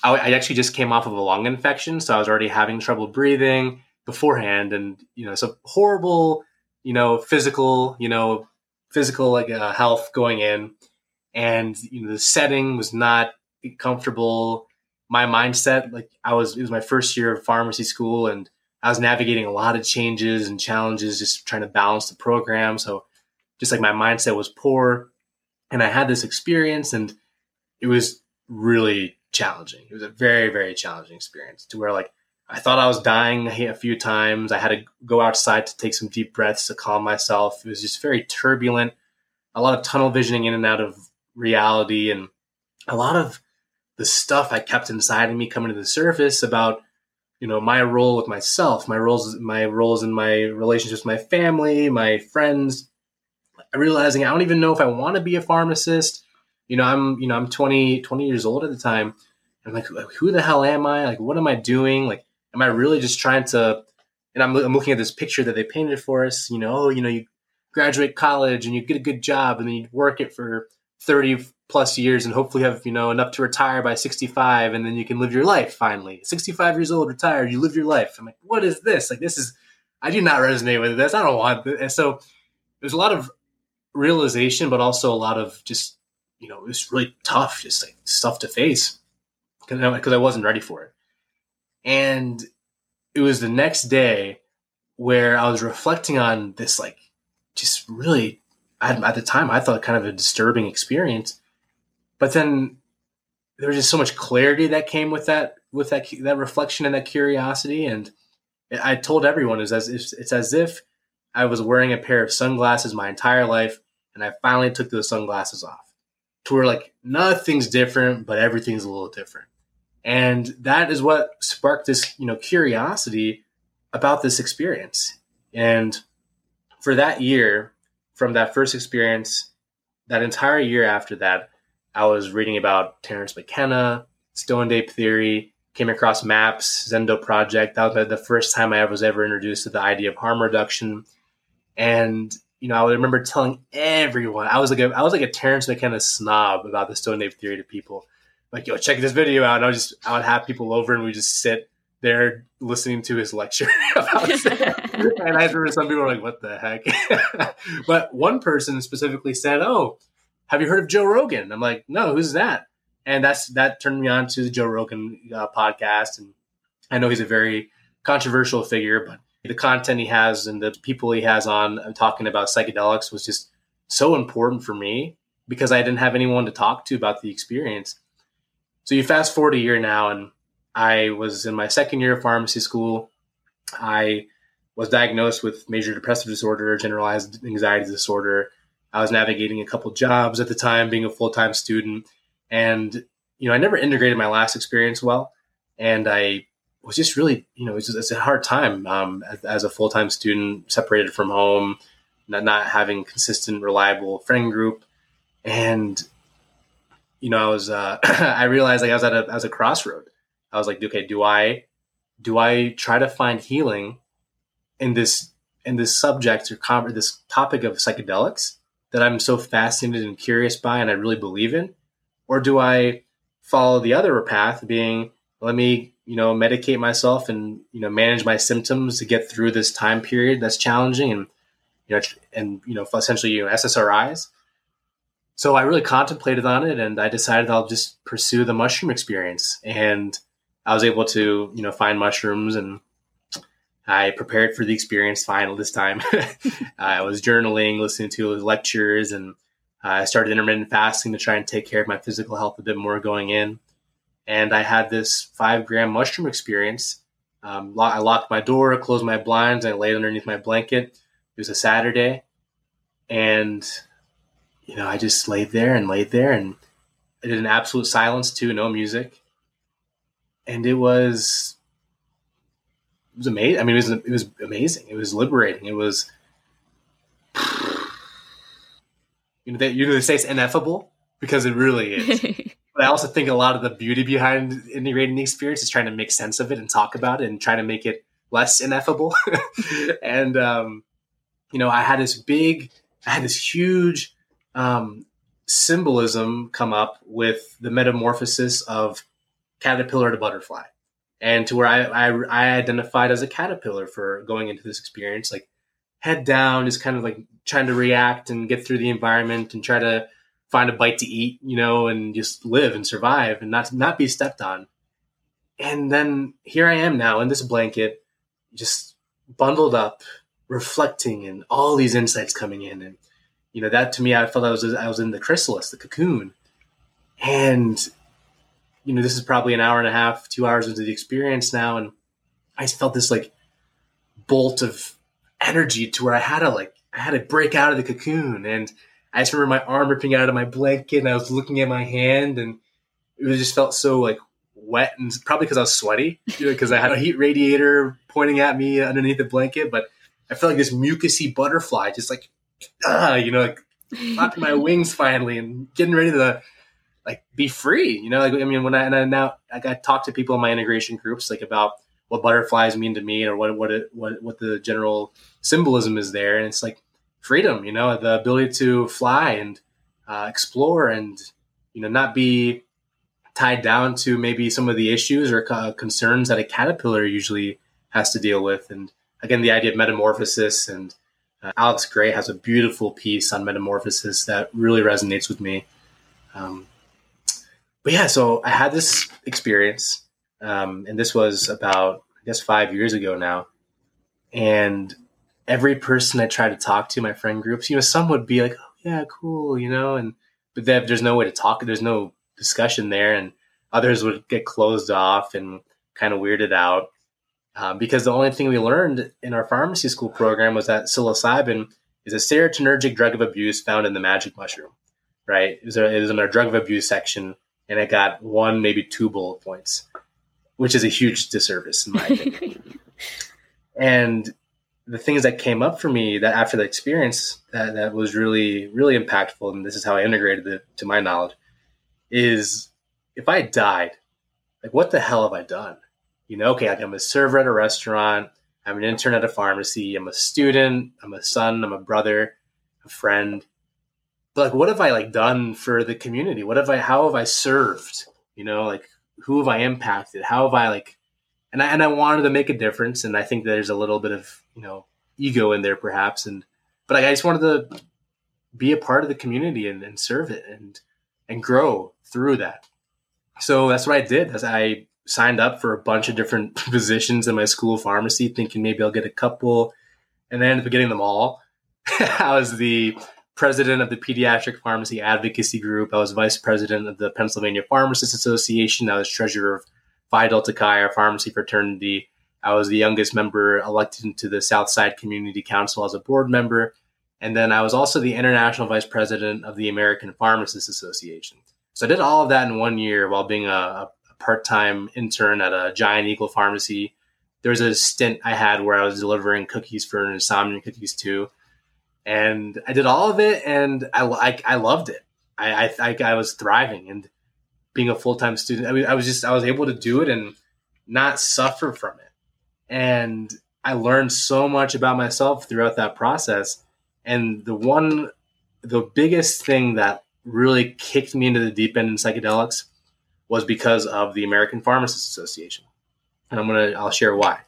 I, I actually just came off of a lung infection, so I was already having trouble breathing beforehand, and you know, so horrible, you know, physical, you know, physical like uh, health going in, and you know the setting was not comfortable. My mindset, like I was, it was my first year of pharmacy school, and I was navigating a lot of changes and challenges, just trying to balance the program. So, just like my mindset was poor, and I had this experience, and it was really challenging. It was a very, very challenging experience to where like I thought I was dying a few times. I had to go outside to take some deep breaths to calm myself. It was just very turbulent, a lot of tunnel visioning in and out of reality, and a lot of the stuff I kept inside of me coming to the surface about, you know, my role with myself, my roles, my roles in my relationships with my family, my friends. Realizing I don't even know if I want to be a pharmacist. You know, I'm, you know, I'm 20, 20 years old at the time. I'm like, who the hell am I? Like, what am I doing? Like, am I really just trying to? And I'm, I'm looking at this picture that they painted for us. You know, oh, you know, you graduate college and you get a good job and then you work it for 30 plus years and hopefully have you know enough to retire by 65 and then you can live your life finally 65 years old retired you live your life i'm like what is this like this is I do not resonate with this. I don't want this. And so there's a lot of realization, but also a lot of just, you know, it was really tough, just like stuff to face because I wasn't ready for it. And it was the next day where I was reflecting on this, like, just really, at the time, I thought kind of a disturbing experience. But then there was just so much clarity that came with that, with that, that reflection and that curiosity. And I told everyone it's as if, it's as if I was wearing a pair of sunglasses my entire life, and I finally took those sunglasses off. To where like nothing's different, but everything's a little different. And that is what sparked this, you know, curiosity about this experience. And for that year, from that first experience, that entire year after that, I was reading about Terence McKenna, Stone Ape Theory, came across MAPS, Zendo Project. That was the first time I was ever introduced to the idea of harm reduction. And you know, I remember telling everyone I was like a, I was like a Terence McKenna snob about the Stone Ape Theory to people like, yo, check this video out. And I would just, I would have people over and we just sit there listening to his lecture about and I remember some people were like, what the heck? but one person specifically said, oh, have you heard of Joe Rogan? I'm like, no, who's that? And that's, that turned me on to the Joe Rogan uh, podcast. And I know he's a very controversial figure, but the content he has and the people he has on uh, talking about psychedelics was just so important for me because I didn't have anyone to talk to about the experience. So you fast forward a year now, and I was in my second year of pharmacy school. I was diagnosed with major depressive disorder, generalized anxiety disorder. I was navigating a couple jobs at the time, being a full time student, and you know I never integrated my last experience well, and I was just really you know it was just, it's a hard time um, as, as, a full time student, separated from home, not, not having consistent, reliable friend group, and you know, I was, uh, I realized like I was at a, crossroad. I was like, okay, do I, do I try to find healing in this, in this subject or this topic of psychedelics that I'm so fascinated and curious by and I really believe in? Or do I follow the other path being, let me, you know, medicate myself and, you know, manage my symptoms to get through this time period that's challenging and, you know, and, you know, essentially, you know, SSRIs so I really contemplated on it and I decided I'll just pursue the mushroom experience. And I was able to, you know, find mushrooms and I prepared for the experience final this time. I was journaling, listening to lectures, and I started intermittent fasting to try and take care of my physical health a bit more going in. And I had this five gram mushroom experience. Um, I locked my door, closed my blinds, and I laid underneath my blanket. It was a Saturday. And you know, I just laid there and laid there and I did an absolute silence too, no music. And it was it was amazing. I mean, it was it was amazing. It was liberating. It was you know they you know they say it's ineffable because it really is. but I also think a lot of the beauty behind integrating the experience is trying to make sense of it and talk about it and try to make it less ineffable. and um, you know, I had this big, I had this huge um, symbolism come up with the metamorphosis of caterpillar to butterfly, and to where I, I, I identified as a caterpillar for going into this experience, like head down, just kind of like trying to react and get through the environment and try to find a bite to eat, you know, and just live and survive and not not be stepped on. And then here I am now in this blanket, just bundled up, reflecting, and all these insights coming in, and you know that to me i felt i was i was in the chrysalis the cocoon and you know this is probably an hour and a half two hours into the experience now and i felt this like bolt of energy to where i had to like i had to break out of the cocoon and i just remember my arm ripping out of my blanket and i was looking at my hand and it just felt so like wet and probably because i was sweaty because you know, i had a heat radiator pointing at me underneath the blanket but i felt like this mucusy butterfly just like ah, you know, like flapping my wings finally and getting ready to like be free. You know, like I mean, when I and I now like I talk to people in my integration groups like about what butterflies mean to me or what what it, what what the general symbolism is there, and it's like freedom. You know, the ability to fly and uh, explore and you know not be tied down to maybe some of the issues or uh, concerns that a caterpillar usually has to deal with and again, the idea of metamorphosis and uh, Alex Grey has a beautiful piece on metamorphosis that really resonates with me. Um, but yeah, so I had this experience, um, and this was about, I guess, five years ago now. And every person I tried to talk to, my friend groups, you know, some would be like, oh, yeah, cool, you know, and but then there's no way to talk, there's no discussion there, and others would get closed off and kind of weirded out. Um, because the only thing we learned in our pharmacy school program was that psilocybin is a serotonergic drug of abuse found in the magic mushroom, right? It was, a, it was in our drug of abuse section, and it got one, maybe two bullet points, which is a huge disservice in my opinion. and the things that came up for me that after the experience that, that was really, really impactful, and this is how I integrated it to my knowledge, is if I died, like what the hell have I done? you know, okay, like I'm a server at a restaurant, I'm an intern at a pharmacy, I'm a student, I'm a son, I'm a brother, a friend. But like, what have I like done for the community? What have I, how have I served? You know, like who have I impacted? How have I like, and I, and I wanted to make a difference. And I think there's a little bit of, you know, ego in there perhaps. And, but like, I just wanted to be a part of the community and, and serve it and, and grow through that. So that's what I did. As I signed up for a bunch of different positions in my school pharmacy, thinking maybe I'll get a couple, and I ended up getting them all. I was the president of the Pediatric Pharmacy Advocacy Group. I was vice president of the Pennsylvania Pharmacists Association. I was treasurer of Phi Delta Chi, our pharmacy fraternity. I was the youngest member elected into the Southside Community Council as a board member. And then I was also the international vice president of the American Pharmacists Association. So I did all of that in one year while being a, a part time intern at a Giant Eagle pharmacy. There was a stint I had where I was delivering cookies for an Insomnia Cookies too. And I did all of it and I, I, I loved it. I, I, I was thriving and being a full time student. I mean, I was just, I was able to do it and not suffer from it. And I learned so much about myself throughout that process. And the one, the biggest thing that really kicked me into the deep end in psychedelics was because of the American Pharmacists Association, and I'm gonna I'll share why.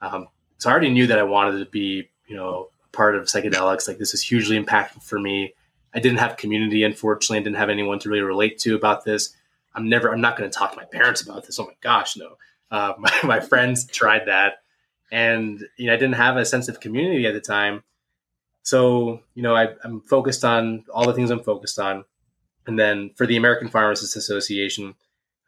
Um, so I already knew that I wanted to be you know part of psychedelics. Like this is hugely impactful for me. I didn't have community, unfortunately. I didn't have anyone to really relate to about this. I'm never. I'm not going to talk to my parents about this. Oh my gosh, no. Uh, my, my friends tried that, and you know I didn't have a sense of community at the time. So you know I, I'm focused on all the things I'm focused on. And then for the American Pharmacists Association,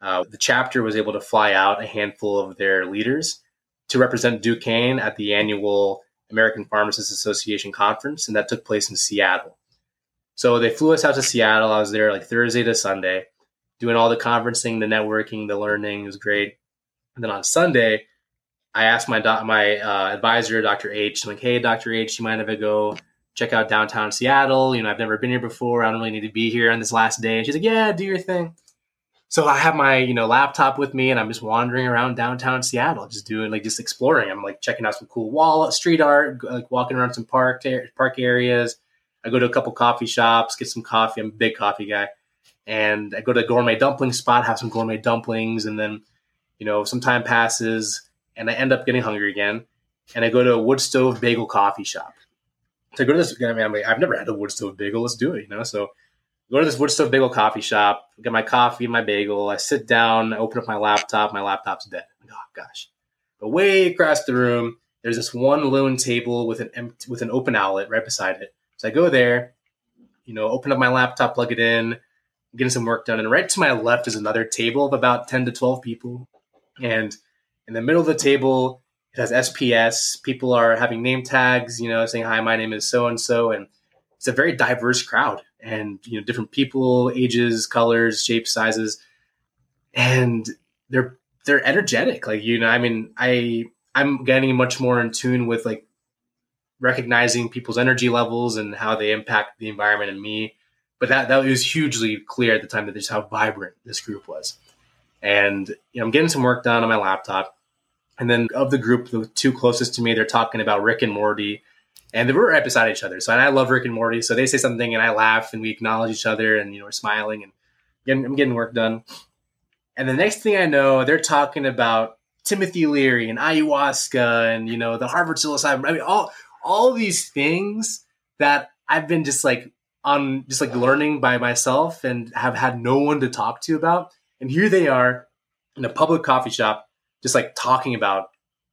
uh, the chapter was able to fly out a handful of their leaders to represent Duquesne at the annual American Pharmacists Association conference, and that took place in Seattle. So they flew us out to Seattle. I was there like Thursday to Sunday, doing all the conferencing, the networking, the learning. It was great. And then on Sunday, I asked my my uh, advisor, Dr. H, I'm like, hey, Dr. H, you mind if I go check out downtown Seattle. You know, I've never been here before. I don't really need to be here on this last day. And she's like, yeah, do your thing. So I have my, you know, laptop with me and I'm just wandering around downtown Seattle, just doing like just exploring. I'm like checking out some cool wall street art, like walking around some park park areas. I go to a couple coffee shops, get some coffee. I'm a big coffee guy. And I go to a gourmet dumpling spot, have some gourmet dumplings, and then, you know, some time passes and I end up getting hungry again. And I go to a wood stove bagel coffee shop to go to this. I mean, I'm like, I've never had a wood stove bagel. Let's do it, you know. So go to this wood stove bagel coffee shop, get my coffee, and my bagel. I sit down, I open up my laptop. My laptop's dead. Oh gosh! But way across the room, there's this one lone table with an empty, with an open outlet right beside it. So I go there, you know, open up my laptop, plug it in, getting some work done, and right to my left is another table of about ten to twelve people, and in the middle of the table it has SPS. People are having name tags, you know, saying, "Hi, my name is so and so," and it's a very diverse crowd, and you know, different people, ages, colors, shapes, sizes, and they're they're energetic. Like you know, I mean, I I'm getting much more in tune with like recognizing people's energy levels and how they impact the environment and me. But that that was hugely clear at the time that just how vibrant this group was. And you know, I'm getting some work done on my laptop and then of the group, the two closest to me, they're talking about Rick and Morty, and they were right beside each other. So and I love Rick and Morty. So they say something, and I laugh, and we acknowledge each other, and you know we're smiling, and I'm getting work done. And the next thing I know, they're talking about Timothy Leary and ayahuasca and you know the Harvard psilocybin. I mean, all all these things that I've been just like on just like learning by myself and have had no one to talk to about. And here they are in a public coffee shop, just like talking about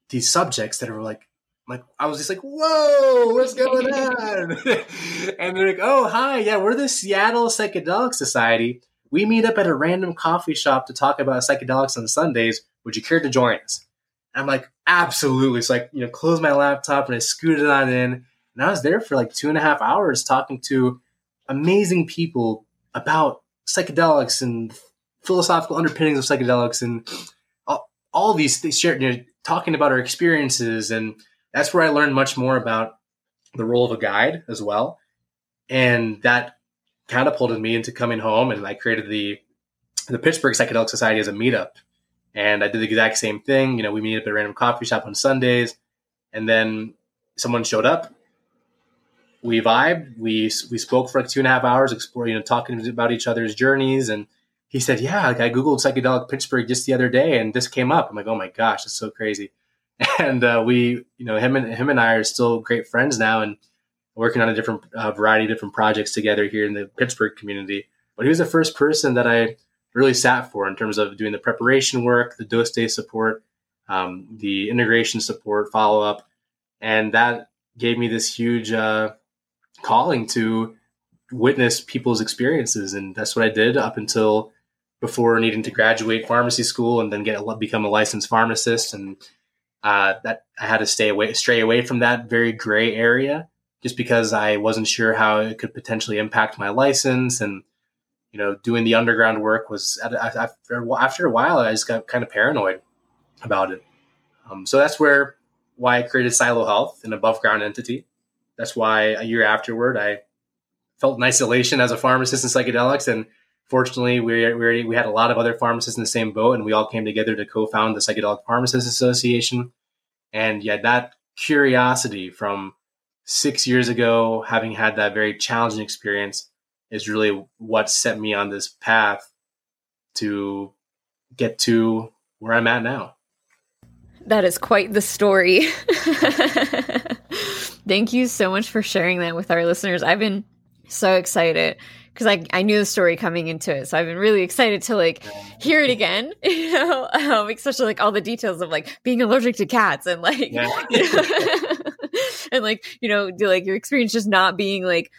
these subjects that are like like I was just like, "Whoa, what's going on?" and they're like, "Oh, hi, yeah, we're the Seattle Psychedelic Society. We meet up at a random coffee shop to talk about psychedelics on Sundays. Would you care to join us?" And I'm like, "Absolutely!" So like, you know, close my laptop and I scooted on in, and I was there for like two and a half hours talking to amazing people about psychedelics and philosophical underpinnings of psychedelics and all, all these things. You know, talking about our experiences and that's where I learned much more about the role of a guide as well. And that catapulted me into coming home and I created the the Pittsburgh Psychedelic Society as a meetup. And I did the exact same thing. You know, we meet up at a random coffee shop on Sundays, and then someone showed up. We vibed. We we spoke for like two and a half hours, exploring, you know, talking about each other's journeys. And he said, "Yeah, like I googled psychedelic Pittsburgh just the other day, and this came up." I'm like, "Oh my gosh, that's so crazy!" and uh, we, you know, him and him and I are still great friends now, and working on a different uh, variety of different projects together here in the Pittsburgh community. But he was the first person that I really sat for in terms of doing the preparation work, the dose day support, um, the integration support, follow up, and that gave me this huge uh, calling to witness people's experiences, and that's what I did up until before needing to graduate pharmacy school and then get become a licensed pharmacist. And uh, that I had to stay away, stray away from that very gray area, just because I wasn't sure how it could potentially impact my license. And you know, doing the underground work was after a while, I just got kind of paranoid about it. Um, so that's where why I created PsiloHealth, an above ground entity. That's why a year afterward, I felt in isolation as a pharmacist in psychedelics and fortunately, we, we, we had a lot of other pharmacists in the same boat, and we all came together to co-found the Psychedelic Pharmacists Association. And yeah, that curiosity from six years ago, having had that very challenging experience, is really what set me on this path to get to where I'm at now. That is quite the story. Thank you so much for sharing that with our listeners. I've been so excited because I, I knew the story coming into it. So I've been really excited to like hear it again, you know, um, especially like all the details of like being allergic to cats and like, yeah. you know, and like, you know, like your experience just not being like,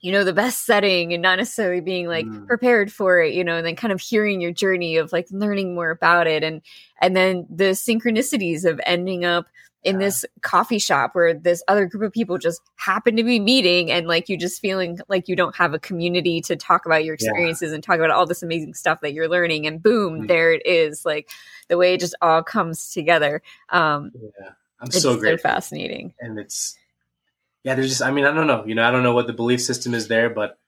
you know, the best setting and not necessarily being like mm. prepared for it, you know, and then kind of hearing your journey of like learning more about it and, and then the synchronicities of ending up in this coffee shop where this other group of people just happen to be meeting and like you just feeling like you don't have a community to talk about your experiences yeah. and talk about all this amazing stuff that you're learning. And boom mm-hmm. there it is like the way it just all comes together. Um yeah. I'm so great so fascinating. And it's yeah there's just i mean i don't know you know i don't know what the belief system is there but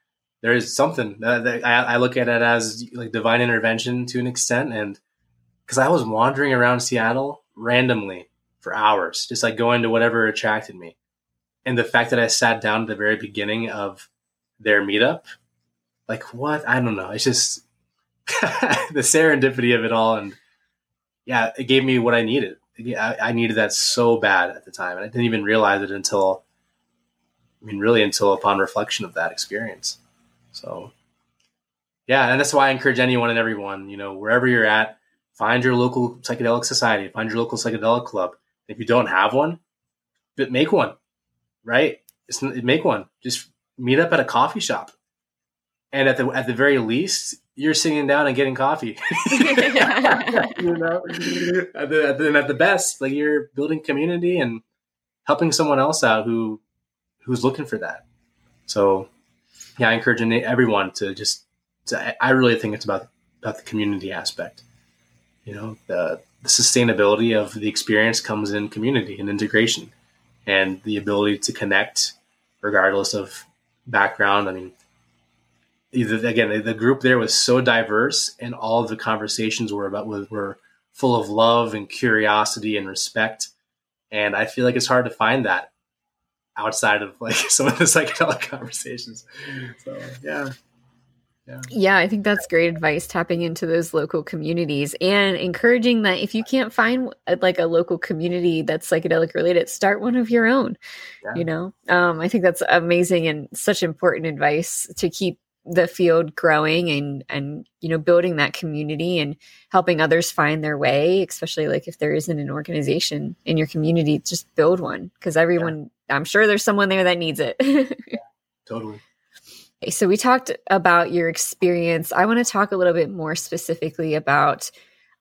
there is something that, that I, I look at it as like divine intervention to an extent. And because i was wandering around seattle randomly for hours, just like going to whatever attracted me. And the fact that I sat down at the very beginning of their meetup, like what? I don't know. It's just the serendipity of it all. And yeah, it gave me what I needed. I, needed that so bad at the time. And I didn't even realize it until, I mean, really until upon reflection of that experience. So yeah, and that's why I encourage anyone and everyone, you know, wherever you're at, find your local psychedelic society, find your local psychedelic club, if you don't have one, but make one, right? It's, make one. Just meet up at a coffee shop, and at the at the very least, you're sitting down and getting coffee. you know, at the, at the, at the best, like you're building community and helping someone else out who who's looking for that. So, yeah, I encourage everyone to just. To, I really think it's about about the community aspect. You know, the the sustainability of the experience comes in community and integration and the ability to connect regardless of background. I mean, either again, the group there was so diverse and all the conversations were about were full of love and curiosity and respect. And I feel like it's hard to find that outside of like some of the psychedelic conversations. So yeah. Yeah. yeah, I think that's great advice tapping into those local communities and encouraging that if you can't find uh, like a local community that's psychedelic related, start one of your own. Yeah. You know, um, I think that's amazing and such important advice to keep the field growing and and you know building that community and helping others find their way especially like if there isn't an organization in your community just build one because everyone yeah. i'm sure there's someone there that needs it yeah, totally so we talked about your experience. I want to talk a little bit more specifically about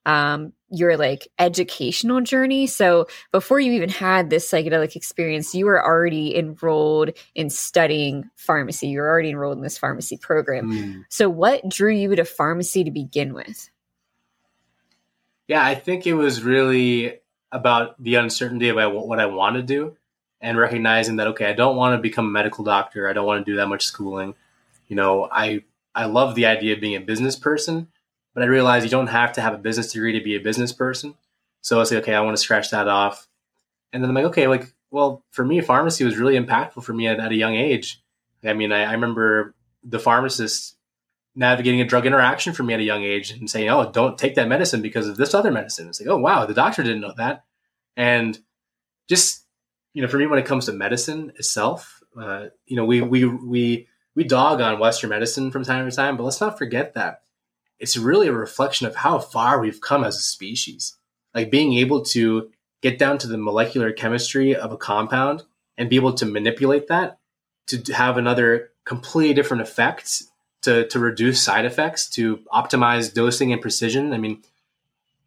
um, your like educational journey. So before you even had this psychedelic experience, you were already enrolled in studying pharmacy. You were already enrolled in this pharmacy program. Mm. So what drew you to pharmacy to begin with? Yeah, I think it was really about the uncertainty about what I want to do and recognizing that okay, I don't want to become a medical doctor. I don't want to do that much schooling you know, I I love the idea of being a business person, but I realize you don't have to have a business degree to be a business person. So I say, okay, I want to scratch that off. And then I'm like, okay, like, well, for me, pharmacy was really impactful for me at, at a young age. I mean, I, I remember the pharmacist navigating a drug interaction for me at a young age and saying, oh, don't take that medicine because of this other medicine. It's like, oh, wow, the doctor didn't know that. And just, you know, for me, when it comes to medicine itself, uh, you know, we, we, we, we dog on Western medicine from time to time, but let's not forget that it's really a reflection of how far we've come as a species. Like being able to get down to the molecular chemistry of a compound and be able to manipulate that to have another completely different effect to, to reduce side effects, to optimize dosing and precision. I mean,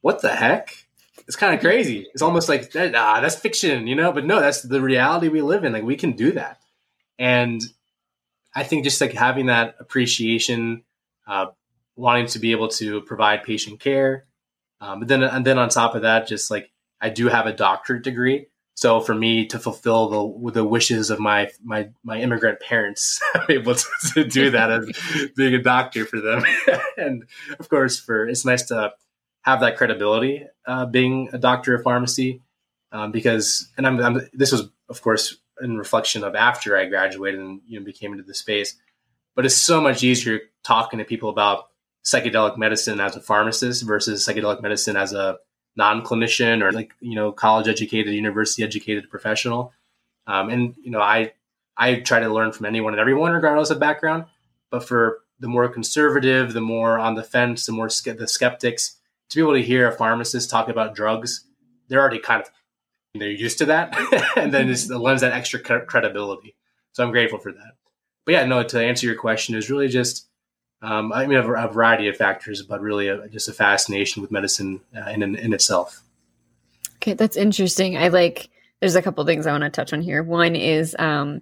what the heck? It's kind of crazy. It's almost like, ah, that's fiction, you know? But no, that's the reality we live in. Like we can do that. And I think just like having that appreciation, uh, wanting to be able to provide patient care, um, but then and then on top of that, just like I do have a doctorate degree, so for me to fulfill the the wishes of my my my immigrant parents, I'm able to, to do that as being a doctor for them, and of course, for it's nice to have that credibility uh, being a doctor of pharmacy, um, because and I'm, I'm this was of course in reflection of after I graduated and you know became into the space. But it's so much easier talking to people about psychedelic medicine as a pharmacist versus psychedelic medicine as a non-clinician or like you know college educated, university educated professional. Um, and you know, I I try to learn from anyone and everyone regardless of background. But for the more conservative, the more on the fence, the more the skeptics, to be able to hear a pharmacist talk about drugs, they're already kind of they're used to that, and then it lends that extra credibility. So I'm grateful for that. But yeah, no. To answer your question, is really just um, I mean a, a, variety of factors, but really a, just a fascination with medicine uh, in, in itself. Okay, that's interesting. I like. There's a couple things I want to touch on here. One is um,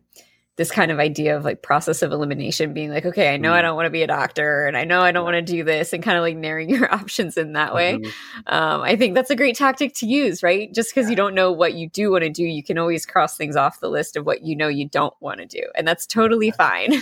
this kind of idea of like process of elimination being like okay i know mm-hmm. i don't want to be a doctor and i know i don't want to do this and kind of like narrowing your options in that way mm-hmm. um, i think that's a great tactic to use right just because yeah. you don't know what you do want to do you can always cross things off the list of what you know you don't want to do and that's totally fine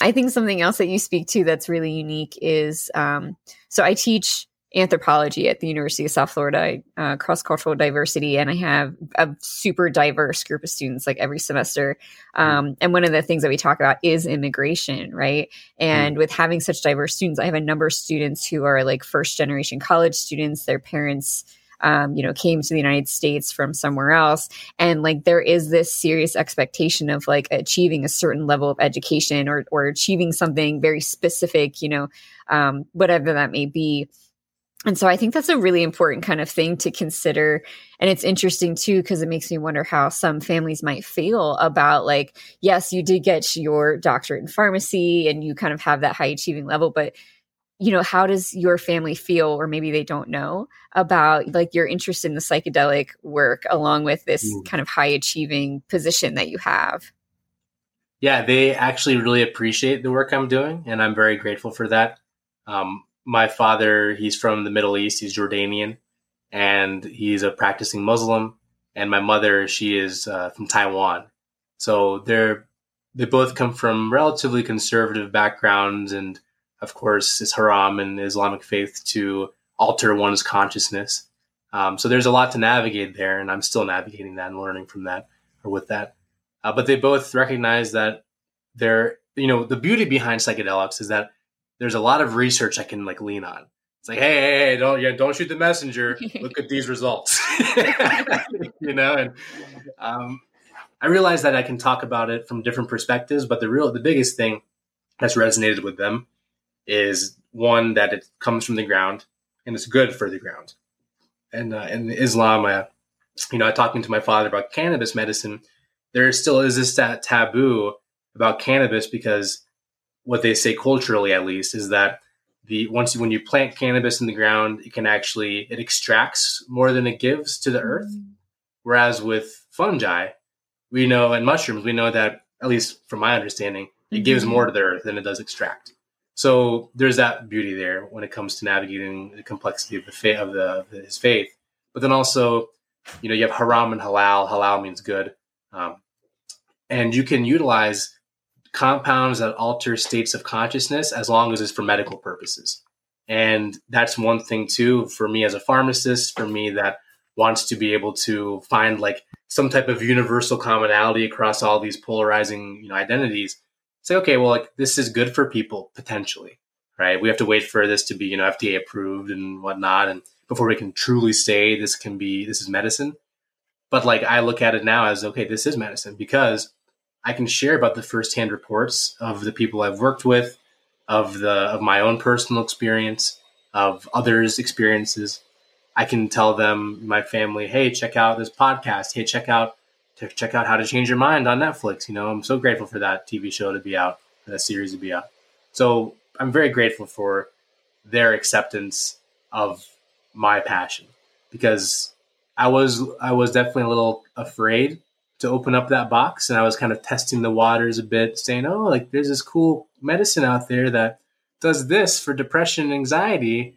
i think something else that you speak to that's really unique is um, so i teach anthropology at the University of South Florida, uh, cross cultural diversity, and I have a super diverse group of students like every semester. Mm. Um, and one of the things that we talk about is immigration, right? And mm. with having such diverse students, I have a number of students who are like first generation college students. Their parents. Um, you know, came to the United States from somewhere else. And like there is this serious expectation of like achieving a certain level of education or or achieving something very specific, you know, um, whatever that may be and so I think that's a really important kind of thing to consider. And it's interesting too, because it makes me wonder how some families might feel about like, yes, you did get your doctorate in pharmacy and you kind of have that high achieving level, but you know, how does your family feel, or maybe they don't know about like your interest in the psychedelic work along with this mm. kind of high achieving position that you have? Yeah, they actually really appreciate the work I'm doing, and I'm very grateful for that. Um, my father, he's from the Middle East. He's Jordanian, and he's a practicing Muslim. And my mother, she is uh, from Taiwan. So they're they both come from relatively conservative backgrounds, and of course, it's haram in Islamic faith to alter one's consciousness. Um, so there's a lot to navigate there, and I'm still navigating that and learning from that or with that. Uh, but they both recognize that there you know, the beauty behind psychedelics is that there's a lot of research I can like lean on. It's like, hey, hey, hey don't yeah, don't shoot the messenger. Look at these results, you know. And um, I realize that I can talk about it from different perspectives, but the real, the biggest thing that's resonated with them is one that it comes from the ground and it's good for the ground. And uh, in Islam, uh, you know, I talking to my father about cannabis medicine, there still is this that taboo about cannabis because what they say culturally, at least, is that the once when you plant cannabis in the ground, it can actually it extracts more than it gives to the earth. Mm. Whereas with fungi, we know and mushrooms, we know that at least from my understanding, it mm-hmm. gives more to the earth than it does extract. So there's that beauty there when it comes to navigating the complexity of the faith of the of his faith. But then also, you know, you have haram and halal. Halal means good, um, and you can utilize compounds that alter states of consciousness as long as it's for medical purposes. And that's one thing too for me as a pharmacist. For me that wants to be able to find like some type of universal commonality across all these polarizing you know identities say, okay, well, like this is good for people potentially, right? We have to wait for this to be, you know, FDA approved and whatnot, and before we can truly say this can be this is medicine. But like I look at it now as okay, this is medicine because I can share about the firsthand reports of the people I've worked with, of the of my own personal experience, of others' experiences. I can tell them, my family, hey, check out this podcast. Hey, check out to check out How to Change Your Mind on Netflix. You know, I'm so grateful for that TV show to be out, that series to be out. So I'm very grateful for their acceptance of my passion because I was I was definitely a little afraid to open up that box and I was kind of testing the waters a bit, saying, "Oh, like there's this cool medicine out there that does this for depression and anxiety."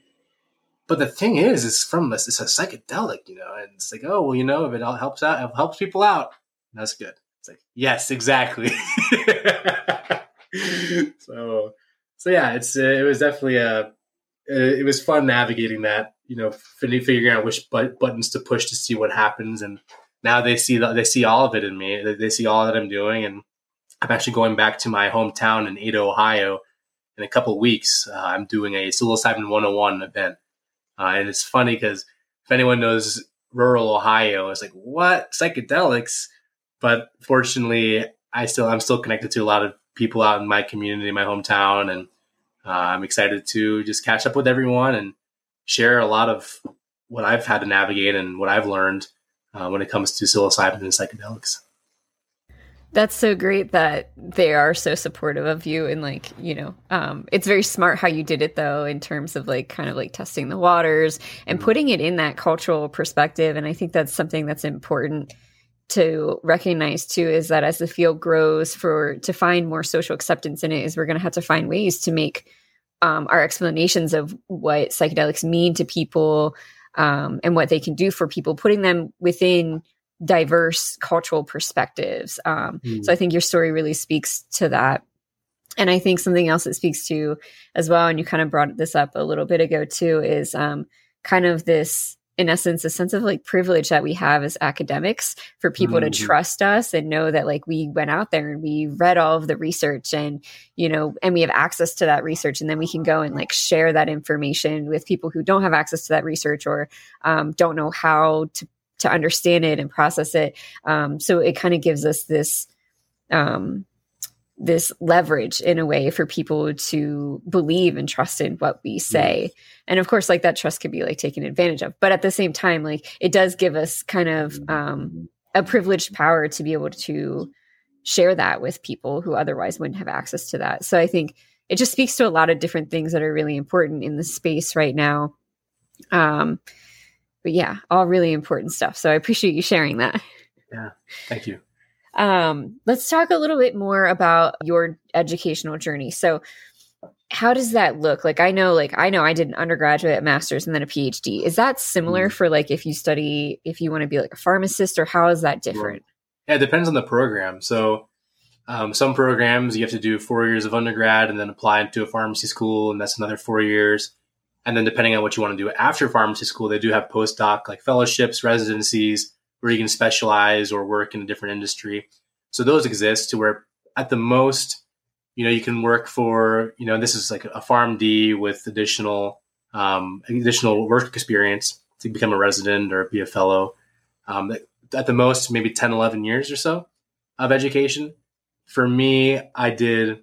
But the thing is, it's from this. It's a psychedelic, you know, and it's like, oh well, you know, if it all helps out, it helps people out. That's good. It's like, yes, exactly. so, so yeah, it's uh, it was definitely a uh, it was fun navigating that. You know, figuring out which buttons to push to see what happens, and now they see the, they see all of it in me. They, they see all that I'm doing, and I'm actually going back to my hometown in Ada, Ohio, in a couple weeks. Uh, I'm doing a psilocybin 101 event uh, and it's funny because if anyone knows rural Ohio, it's like, what? Psychedelics? But fortunately, I still I'm still connected to a lot of people out in my community, my hometown, and uh, I'm excited to just catch up with everyone and share a lot of what I've had to navigate and what I've learned uh, when it comes to psilocybin and psychedelics. That's so great that they are so supportive of you and like, you know, um, it's very smart how you did it though, in terms of like kind of like testing the waters and mm-hmm. putting it in that cultural perspective. And I think that's something that's important to recognize too is that as the field grows for to find more social acceptance in it is we're going to have to find ways to make um, our explanations of what psychedelics mean to people um, and what they can do for people putting them within diverse cultural perspectives. Um, mm. So I think your story really speaks to that. And I think something else it speaks to as well, and you kind of brought this up a little bit ago too, is um, kind of this, in essence, a sense of like privilege that we have as academics for people mm-hmm. to trust us and know that like we went out there and we read all of the research and, you know, and we have access to that research. And then we can go and like share that information with people who don't have access to that research or um, don't know how to to understand it and process it. Um, so it kind of gives us this um, this leverage in a way for people to believe and trust in what we say. Yes. And of course, like that trust could be like taken advantage of, but at the same time, like it does give us kind of um, a privileged power to be able to share that with people who otherwise wouldn't have access to that. So I think it just speaks to a lot of different things that are really important in the space right now. Um, but yeah, all really important stuff. So I appreciate you sharing that. Yeah, thank you. Um, let's talk a little bit more about your educational journey. So, how does that look? Like, I know, like, I know I did an undergraduate, a master's, and then a PhD. Is that similar mm. for like if you study, if you want to be like a pharmacist, or how is that different? Yeah, it depends on the program. So, um, some programs you have to do four years of undergrad and then apply into a pharmacy school, and that's another four years. And then depending on what you want to do after pharmacy school, they do have postdoc like fellowships, residencies where you can specialize or work in a different industry. So those exist to where at the most you know, you can work for, you know, this is like a PharmD with additional um, additional work experience to become a resident or be a fellow. Um, at the most, maybe 10, 11 years or so of education. For me, I did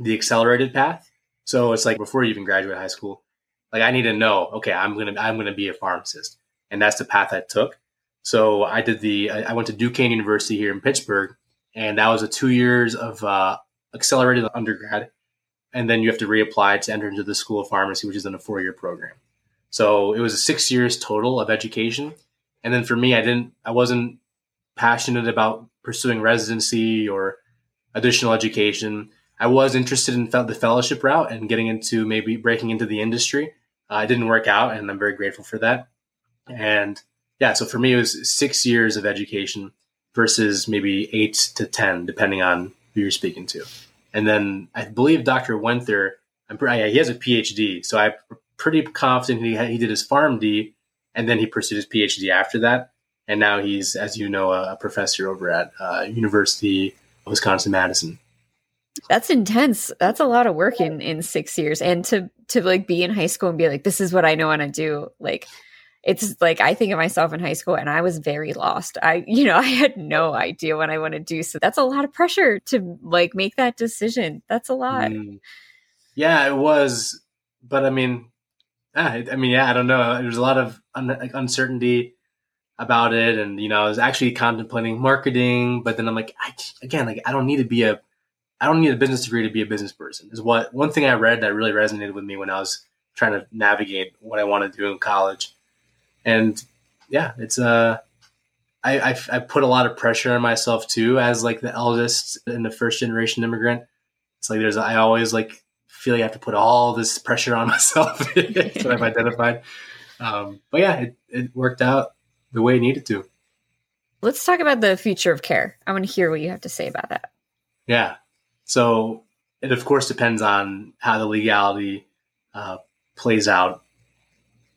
the accelerated path. So it's like before you even graduate high school, like I need to know, okay, I'm gonna I'm gonna be a pharmacist, and that's the path I took. So I did the I went to Duquesne University here in Pittsburgh, and that was a two years of uh, accelerated undergrad, and then you have to reapply to enter into the School of Pharmacy, which is in a four year program. So it was a six years total of education, and then for me, I didn't I wasn't passionate about pursuing residency or additional education. I was interested in the fellowship route and getting into maybe breaking into the industry. Uh, it didn't work out, and I'm very grateful for that. And yeah, so for me, it was six years of education versus maybe eight to 10, depending on who you're speaking to. And then I believe Dr. Wenthur, pretty, he has a PhD. So I'm pretty confident he, he did his PharmD and then he pursued his PhD after that. And now he's, as you know, a, a professor over at uh, University of Wisconsin Madison. That's intense. That's a lot of work in in six years, and to to like be in high school and be like, this is what I know want to do. Like, it's like I think of myself in high school and I was very lost. I, you know, I had no idea what I want to do. So that's a lot of pressure to like make that decision. That's a lot. Mm. Yeah, it was. But I mean, I, I mean, yeah, I don't know. There's a lot of un- uncertainty about it. And, you know, I was actually contemplating marketing, but then I'm like, I, again, like, I don't need to be a, I don't need a business degree to be a business person is what one thing I read that really resonated with me when I was trying to navigate what I want to do in college and yeah, it's uh, I, I I put a lot of pressure on myself too as like the eldest and the first generation immigrant. It's like there's I always like feel like I have to put all this pressure on myself. That's what I've identified. Um, but yeah, it, it worked out the way it needed to. Let's talk about the future of care. I want to hear what you have to say about that. Yeah. So it of course depends on how the legality uh, plays out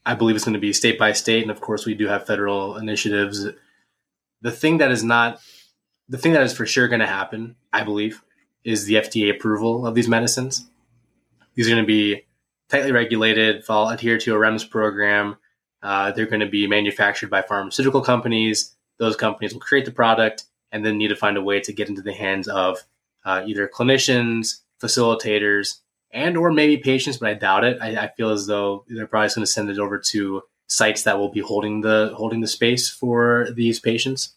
I believe it's going to be state by state, and of course, we do have federal initiatives. The thing that is not, the thing that is for sure going to happen, I believe, is the FDA approval of these medicines. These are going to be tightly regulated, fall adhere to a REMS program. Uh, they're going to be manufactured by pharmaceutical companies. Those companies will create the product and then need to find a way to get into the hands of uh, either clinicians, facilitators, and or maybe patients, but I doubt it. I, I feel as though they're probably going to send it over to sites that will be holding the holding the space for these patients.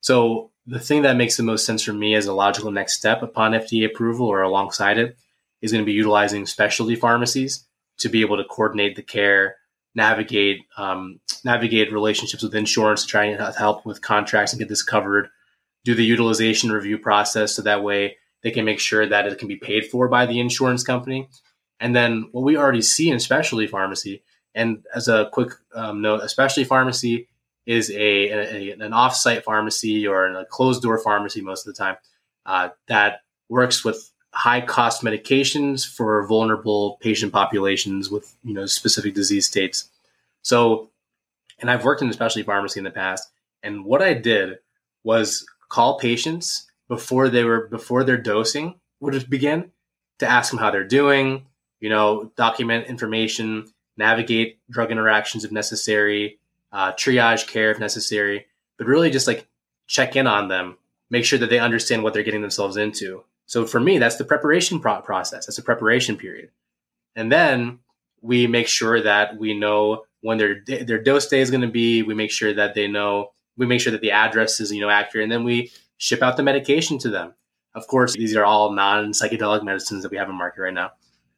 So the thing that makes the most sense for me as a logical next step upon FDA approval or alongside it is going to be utilizing specialty pharmacies to be able to coordinate the care, navigate um, navigate relationships with insurance to try and help with contracts and get this covered, do the utilization review process so that way they can make sure that it can be paid for by the insurance company. And then what we already see in specialty pharmacy, and as a quick um, note, a specialty pharmacy is a, a, an off-site pharmacy or a closed door pharmacy most of the time uh, that works with high cost medications for vulnerable patient populations with you know specific disease states. So, and I've worked in specialty pharmacy in the past, and what I did was call patients before they were before their dosing would begin to ask them how they're doing, you know, document information, navigate drug interactions if necessary, uh, triage care if necessary, but really just like check in on them, make sure that they understand what they're getting themselves into. So for me, that's the preparation pro- process. That's a preparation period, and then we make sure that we know when their their dose day is going to be. We make sure that they know. We make sure that the address is you know accurate, and then we ship out the medication to them. Of course, these are all non psychedelic medicines that we have in market right now.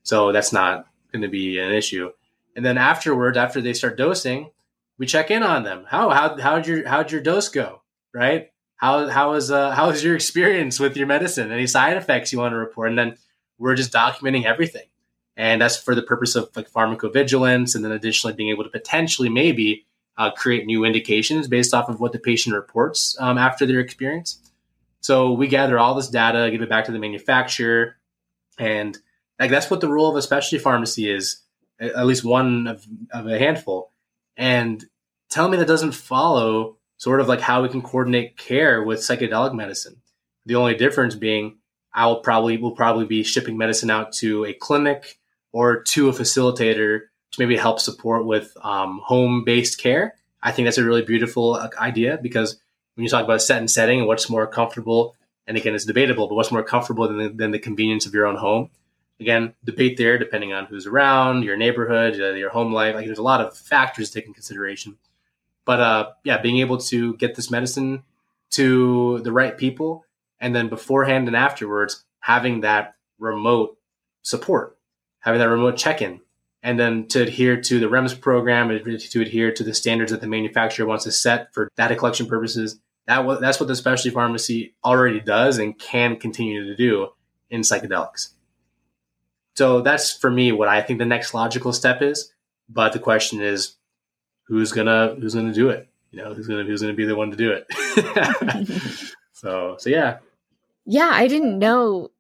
So that's not going to be an issue. And then afterwards, after they start dosing, we check in on them. How how how'd your how'd your dose go? Right? How how was uh how was your experience with your medicine? Any side effects you want to report? And then we're just documenting everything. And that's for the purpose of like pharmacovigilance, and then additionally being able to potentially maybe uh, create new indications based off of what the patient reports um, after their experience. So we gather all this data, give it back to the manufacturer, and like that's what the role of a specialty pharmacy is, at least one of, of a handful. And tell me that doesn't follow sort of like how we can coordinate care with psychedelic medicine. The only difference being I will probably will probably be shipping medicine out to a clinic or to a facilitator to maybe help support with um, home based care. I think that's a really beautiful uh, idea because when you talk about set and setting and what's more comfortable, and again, it's debatable, but what's more comfortable than the, than the convenience of your own home? Again, debate there depending on who's around, your neighborhood, uh, your home life. Like there's a lot of factors to take in consideration. But uh, yeah, being able to get this medicine to the right people, and then beforehand and afterwards, having that remote support, having that remote check-in, and then to adhere to the REMS program, to adhere to the standards that the manufacturer wants to set for data collection purposes. That that's what the specialty pharmacy already does and can continue to do in psychedelics. So that's for me what I think the next logical step is. But the question is, who's gonna who's gonna do it? You know, who's gonna who's gonna be the one to do it? so so yeah. Yeah, I didn't know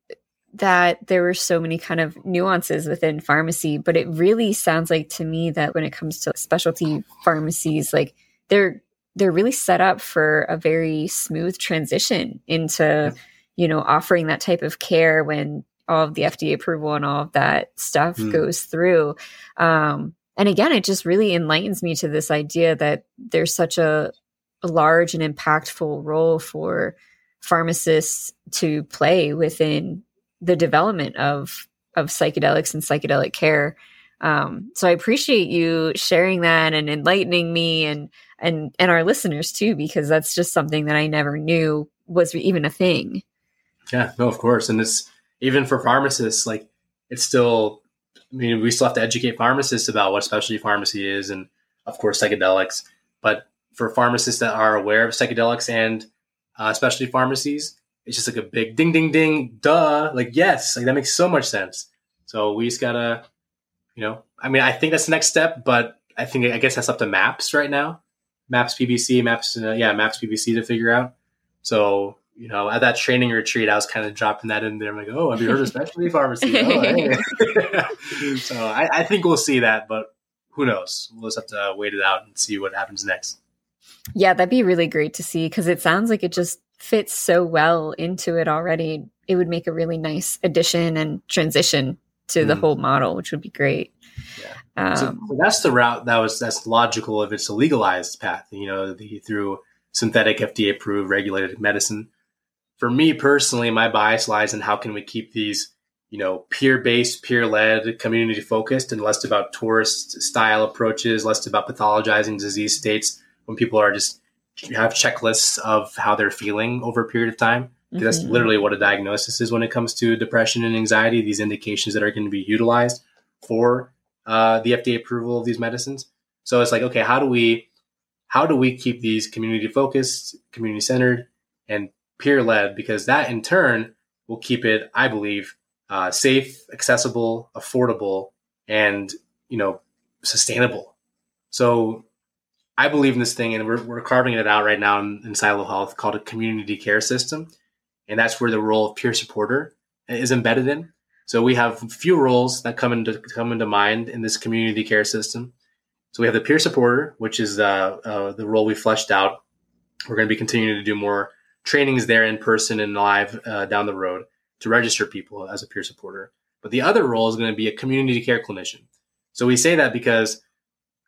that there were so many kind of nuances within pharmacy, but it really sounds like to me that when it comes to specialty pharmacies, like they're they're really set up for a very smooth transition into, you know, offering that type of care when all of the FDA approval and all of that stuff mm. goes through. Um, and again, it just really enlightens me to this idea that there's such a, a large and impactful role for pharmacists to play within the development of of psychedelics and psychedelic care. Um, so I appreciate you sharing that and enlightening me and and and our listeners too, because that's just something that I never knew was even a thing. Yeah, no, of course, and it's even for pharmacists, like it's still. I mean, we still have to educate pharmacists about what specialty pharmacy is, and of course psychedelics. But for pharmacists that are aware of psychedelics and uh, specialty pharmacies, it's just like a big ding, ding, ding, duh. Like yes, like that makes so much sense. So we just gotta, you know, I mean, I think that's the next step, but I think I guess that's up to MAPS right now. MAPS PBC, MAPS, uh, yeah, MAPS PBC to figure out. So you know, at that training retreat, I was kind of dropping that in there. I'm like, oh, have you heard of specialty pharmacy? Oh, hey. so I, I, think we'll see that, but who knows? We'll just have to wait it out and see what happens next. Yeah, that'd be really great to see because it sounds like it just fits so well into it already. It would make a really nice addition and transition to the mm. whole model, which would be great. Yeah. Um, so, so, that's the route that was that's logical if it's a legalized path. You know, the, through synthetic FDA approved regulated medicine for me personally, my bias lies in how can we keep these, you know, peer based, peer led, community focused, and less about tourist style approaches, less about pathologizing disease states when people are just have checklists of how they're feeling over a period of time. Mm-hmm. That's literally what a diagnosis is when it comes to depression and anxiety. These indications that are going to be utilized for uh, the FDA approval of these medicines. So it's like, okay, how do we how do we keep these community focused, community centered, and peer led because that in turn will keep it, I believe, uh, safe, accessible, affordable, and you know sustainable. So I believe in this thing, and we're, we're carving it out right now in, in PsiloHealth called a community care system, and that's where the role of peer supporter is embedded in. So we have a few roles that come into come into mind in this community care system. So we have the peer supporter, which is uh, uh, the role we fleshed out. We're going to be continuing to do more trainings there in person and live uh, down the road to register people as a peer supporter. But the other role is going to be a community care clinician. So we say that because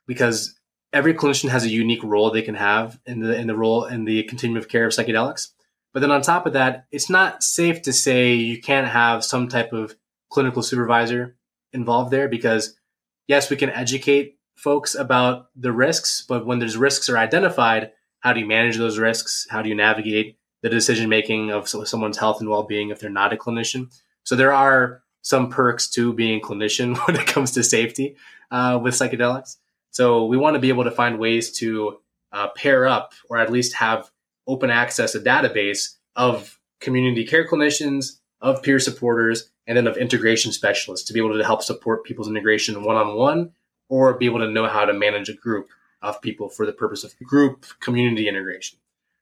because every clinician has a unique role they can have in the in the role in the continuum of care of psychedelics. But then on top of that, it's not safe to say you can't have some type of clinical supervisor involved there because yes, we can educate folks about the risks, but when there's risks are identified, how do you manage those risks? How do you navigate the decision making of someone's health and well being if they're not a clinician. So there are some perks to being a clinician when it comes to safety uh, with psychedelics. So we want to be able to find ways to uh, pair up or at least have open access a database of community care clinicians, of peer supporters, and then of integration specialists to be able to help support people's integration one on one or be able to know how to manage a group of people for the purpose of group community integration.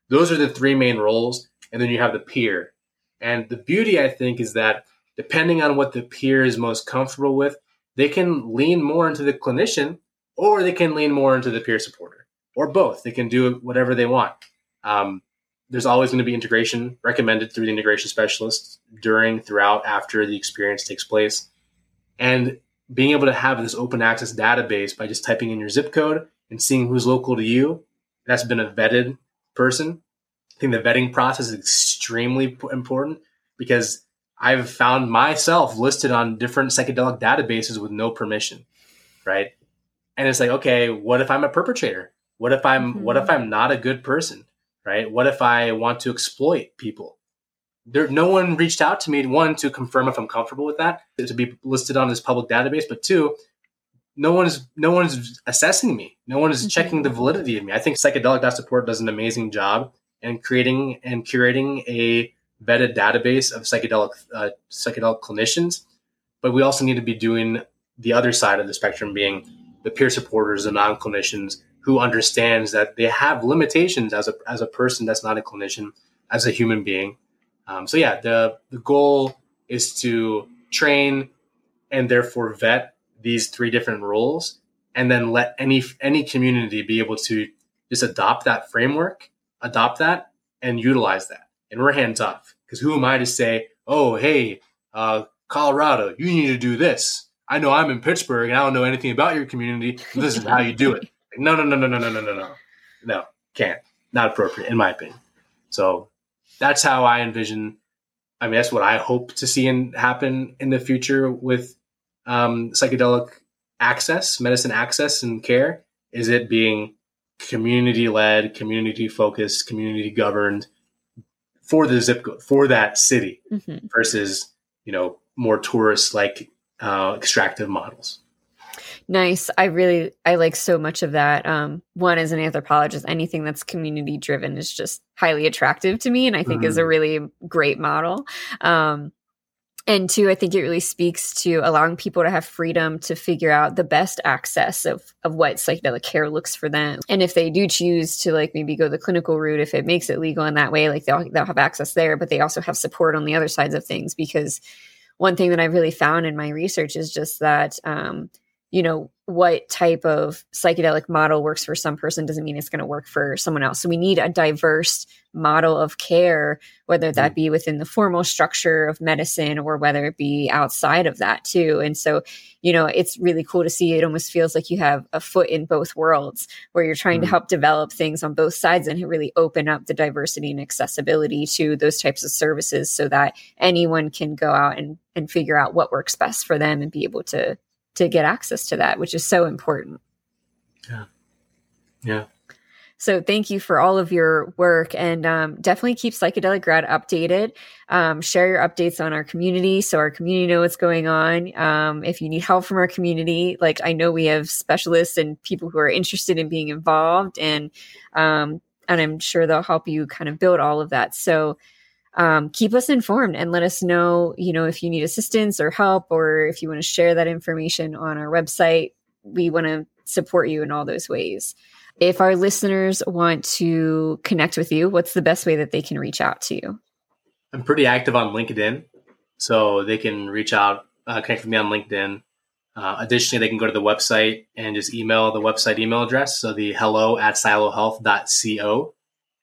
Those are the three main roles. And then you have the peer. And the beauty, I think, is that depending on what the peer is most comfortable with, they can lean more into the clinician or they can lean more into the peer supporter or both. They can do whatever they want. Um, there's always going to be integration recommended through the integration specialist during, throughout, after the experience takes place. And being able to have this open access database by just typing in your zip code and seeing who's local to you, that's been a vetted person. I think the vetting process is extremely important because I've found myself listed on different psychedelic databases with no permission, right? And it's like, okay, what if I'm a perpetrator? What if I'm mm-hmm. what if I'm not a good person? Right? What if I want to exploit people? There no one reached out to me one to confirm if I'm comfortable with that, to be listed on this public database, but two, no one's no one's assessing me. No one is mm-hmm. checking the validity of me. I think psychedelic support does an amazing job in creating and curating a vetted database of psychedelic uh, psychedelic clinicians, but we also need to be doing the other side of the spectrum, being the peer supporters, the non clinicians who understands that they have limitations as a as a person that's not a clinician, as a human being. Um, so yeah, the the goal is to train and therefore vet these three different roles, and then let any any community be able to just adopt that framework, adopt that, and utilize that. And we're hands off because who am I to say, oh hey, uh, Colorado, you need to do this. I know I'm in Pittsburgh and I don't know anything about your community. This is how you do it. No, no, no, no, no, no, no, no, no. No, can't. Not appropriate, in my opinion. So that's how I envision. I mean, that's what I hope to see in, happen in the future with um, psychedelic access, medicine access, and care. Is it being community led, community focused, community governed for the zip code for that city mm-hmm. versus you know more tourist like uh, extractive models. Nice. I really I like so much of that. Um, one as an anthropologist, anything that's community driven is just highly attractive to me, and I think mm-hmm. is a mm-hmm. really great model. Um, and two, I think it really speaks to allowing people to have freedom to figure out the best access of of what psychedelic care looks for them. And if they do choose to like maybe go the clinical route, if it makes it legal in that way, like they'll they'll have access there, but they also have support on the other sides of things because one thing that I've really found in my research is just that, um, you know, what type of psychedelic model works for some person doesn't mean it's going to work for someone else. So we need a diverse model of care, whether that mm-hmm. be within the formal structure of medicine or whether it be outside of that too. And so, you know, it's really cool to see. It almost feels like you have a foot in both worlds where you're trying mm-hmm. to help develop things on both sides and really open up the diversity and accessibility to those types of services so that anyone can go out and, and figure out what works best for them and be able to to get access to that, which is so important. Yeah. Yeah. So thank you for all of your work and um, definitely keep Psychedelic Grad updated. Um, share your updates on our community so our community know what's going on. Um, if you need help from our community, like I know we have specialists and people who are interested in being involved and um, and I'm sure they'll help you kind of build all of that. So um, keep us informed and let us know, you know, if you need assistance or help, or if you want to share that information on our website. We want to support you in all those ways. If our listeners want to connect with you, what's the best way that they can reach out to you? I'm pretty active on LinkedIn, so they can reach out, uh, connect with me on LinkedIn. Uh, additionally, they can go to the website and just email the website email address. So the hello at psilohealth.co,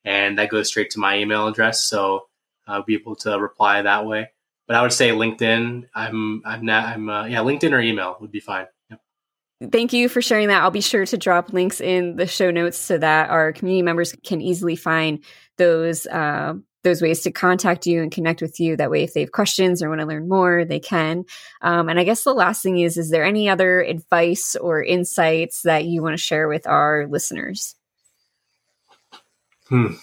and that goes straight to my email address. So uh, be able to reply that way. But I would say LinkedIn. I'm I'm not I'm uh, yeah LinkedIn or email would be fine. Yep. Thank you for sharing that. I'll be sure to drop links in the show notes so that our community members can easily find those uh, those ways to contact you and connect with you. That way, if they have questions or want to learn more, they can. Um, and I guess the last thing is: is there any other advice or insights that you want to share with our listeners? Hmm.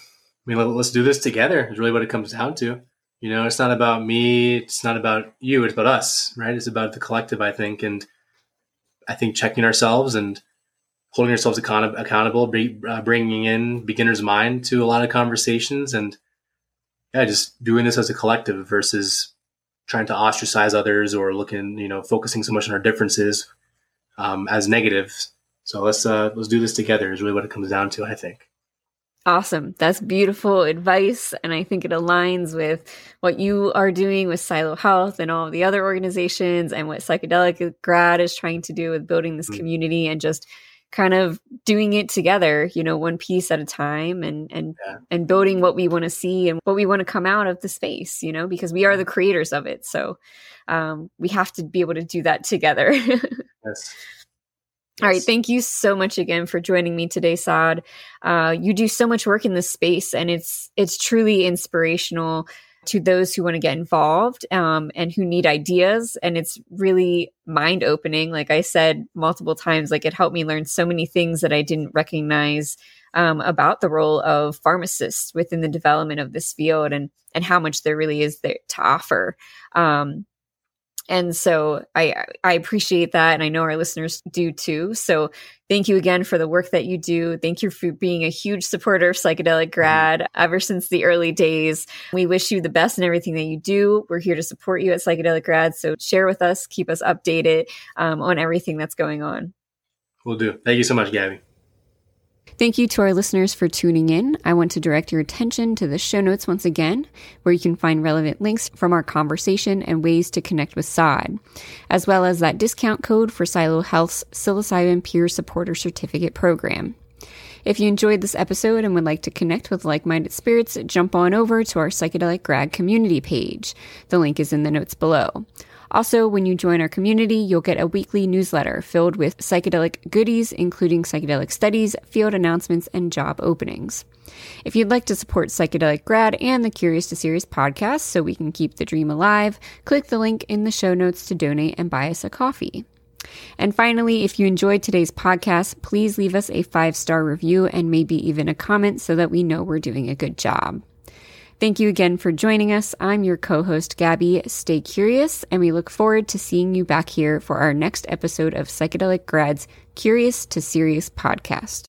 I mean, let's do this together is really what it comes down to. You know, it's not about me. It's not about you. It's about us, right? It's about the collective, I think. And I think checking ourselves and holding ourselves account- accountable, uh, bringing in beginner's mind to a lot of conversations and yeah, just doing this as a collective versus trying to ostracize others or looking, you know, focusing so much on our differences um, as negatives. So let's uh, let's do this together is really what it comes down to, I think. Awesome. That's beautiful advice. And I think it aligns with what you are doing with PsiloHealth and all the other organizations and what Psychedelic Grad is trying to do with building this mm. community and just kind of doing it together, you know, one piece at a time and and yeah. and building what we want to see and what we want to come out of the space, you know, because we are the creators of it. So um, we have to be able to do that together. yes. All right. Thank you so much again for joining me today, Saad. Uh, you do so much work in this space and it's, it's truly inspirational to those who want to get involved um, and who need ideas. And it's really mind opening. Like I said multiple times, like it helped me learn so many things that I didn't recognize um, about the role of pharmacists within the development of this field and and how much there really is there to offer. Um, and so I I appreciate that and I know our listeners do too. So thank you again for the work that you do. Thank you for being a huge supporter of Psychedelic Grad mm-hmm. ever since the early days. We wish you the best in everything that you do. We're here to support you at Psychedelic Grad. So share with us, keep us updated um, on everything that's going on. We'll do. Thank you so much, Gabby. Thank you to our listeners for tuning in. I want to direct your attention to the show notes once again, where you can find relevant links from our conversation and ways to connect with Saad, as well as that discount code for PsiloHealth's Psilocybin Peer Supporter Certificate program. If you enjoyed this episode and would like to connect with like minded spirits, jump on over to our Psychedelic Grad community page. The link is in the notes below. Also, when you join our community, you'll get a weekly newsletter filled with psychedelic goodies, including psychedelic studies, field announcements, and job openings. If you'd like to support Psychedelic Grad and the Curious to Serious podcast so we can keep the dream alive, click the link in the show notes to donate and buy us a coffee. And finally, if you enjoyed today's podcast, please leave us a five star review and maybe even a comment so that we know we're doing a good job. Thank you again for joining us. I'm your co host, Gabby. Stay curious, and we look forward to seeing you back here for our next episode of Psychedelic Grad's Curious to Serious podcast.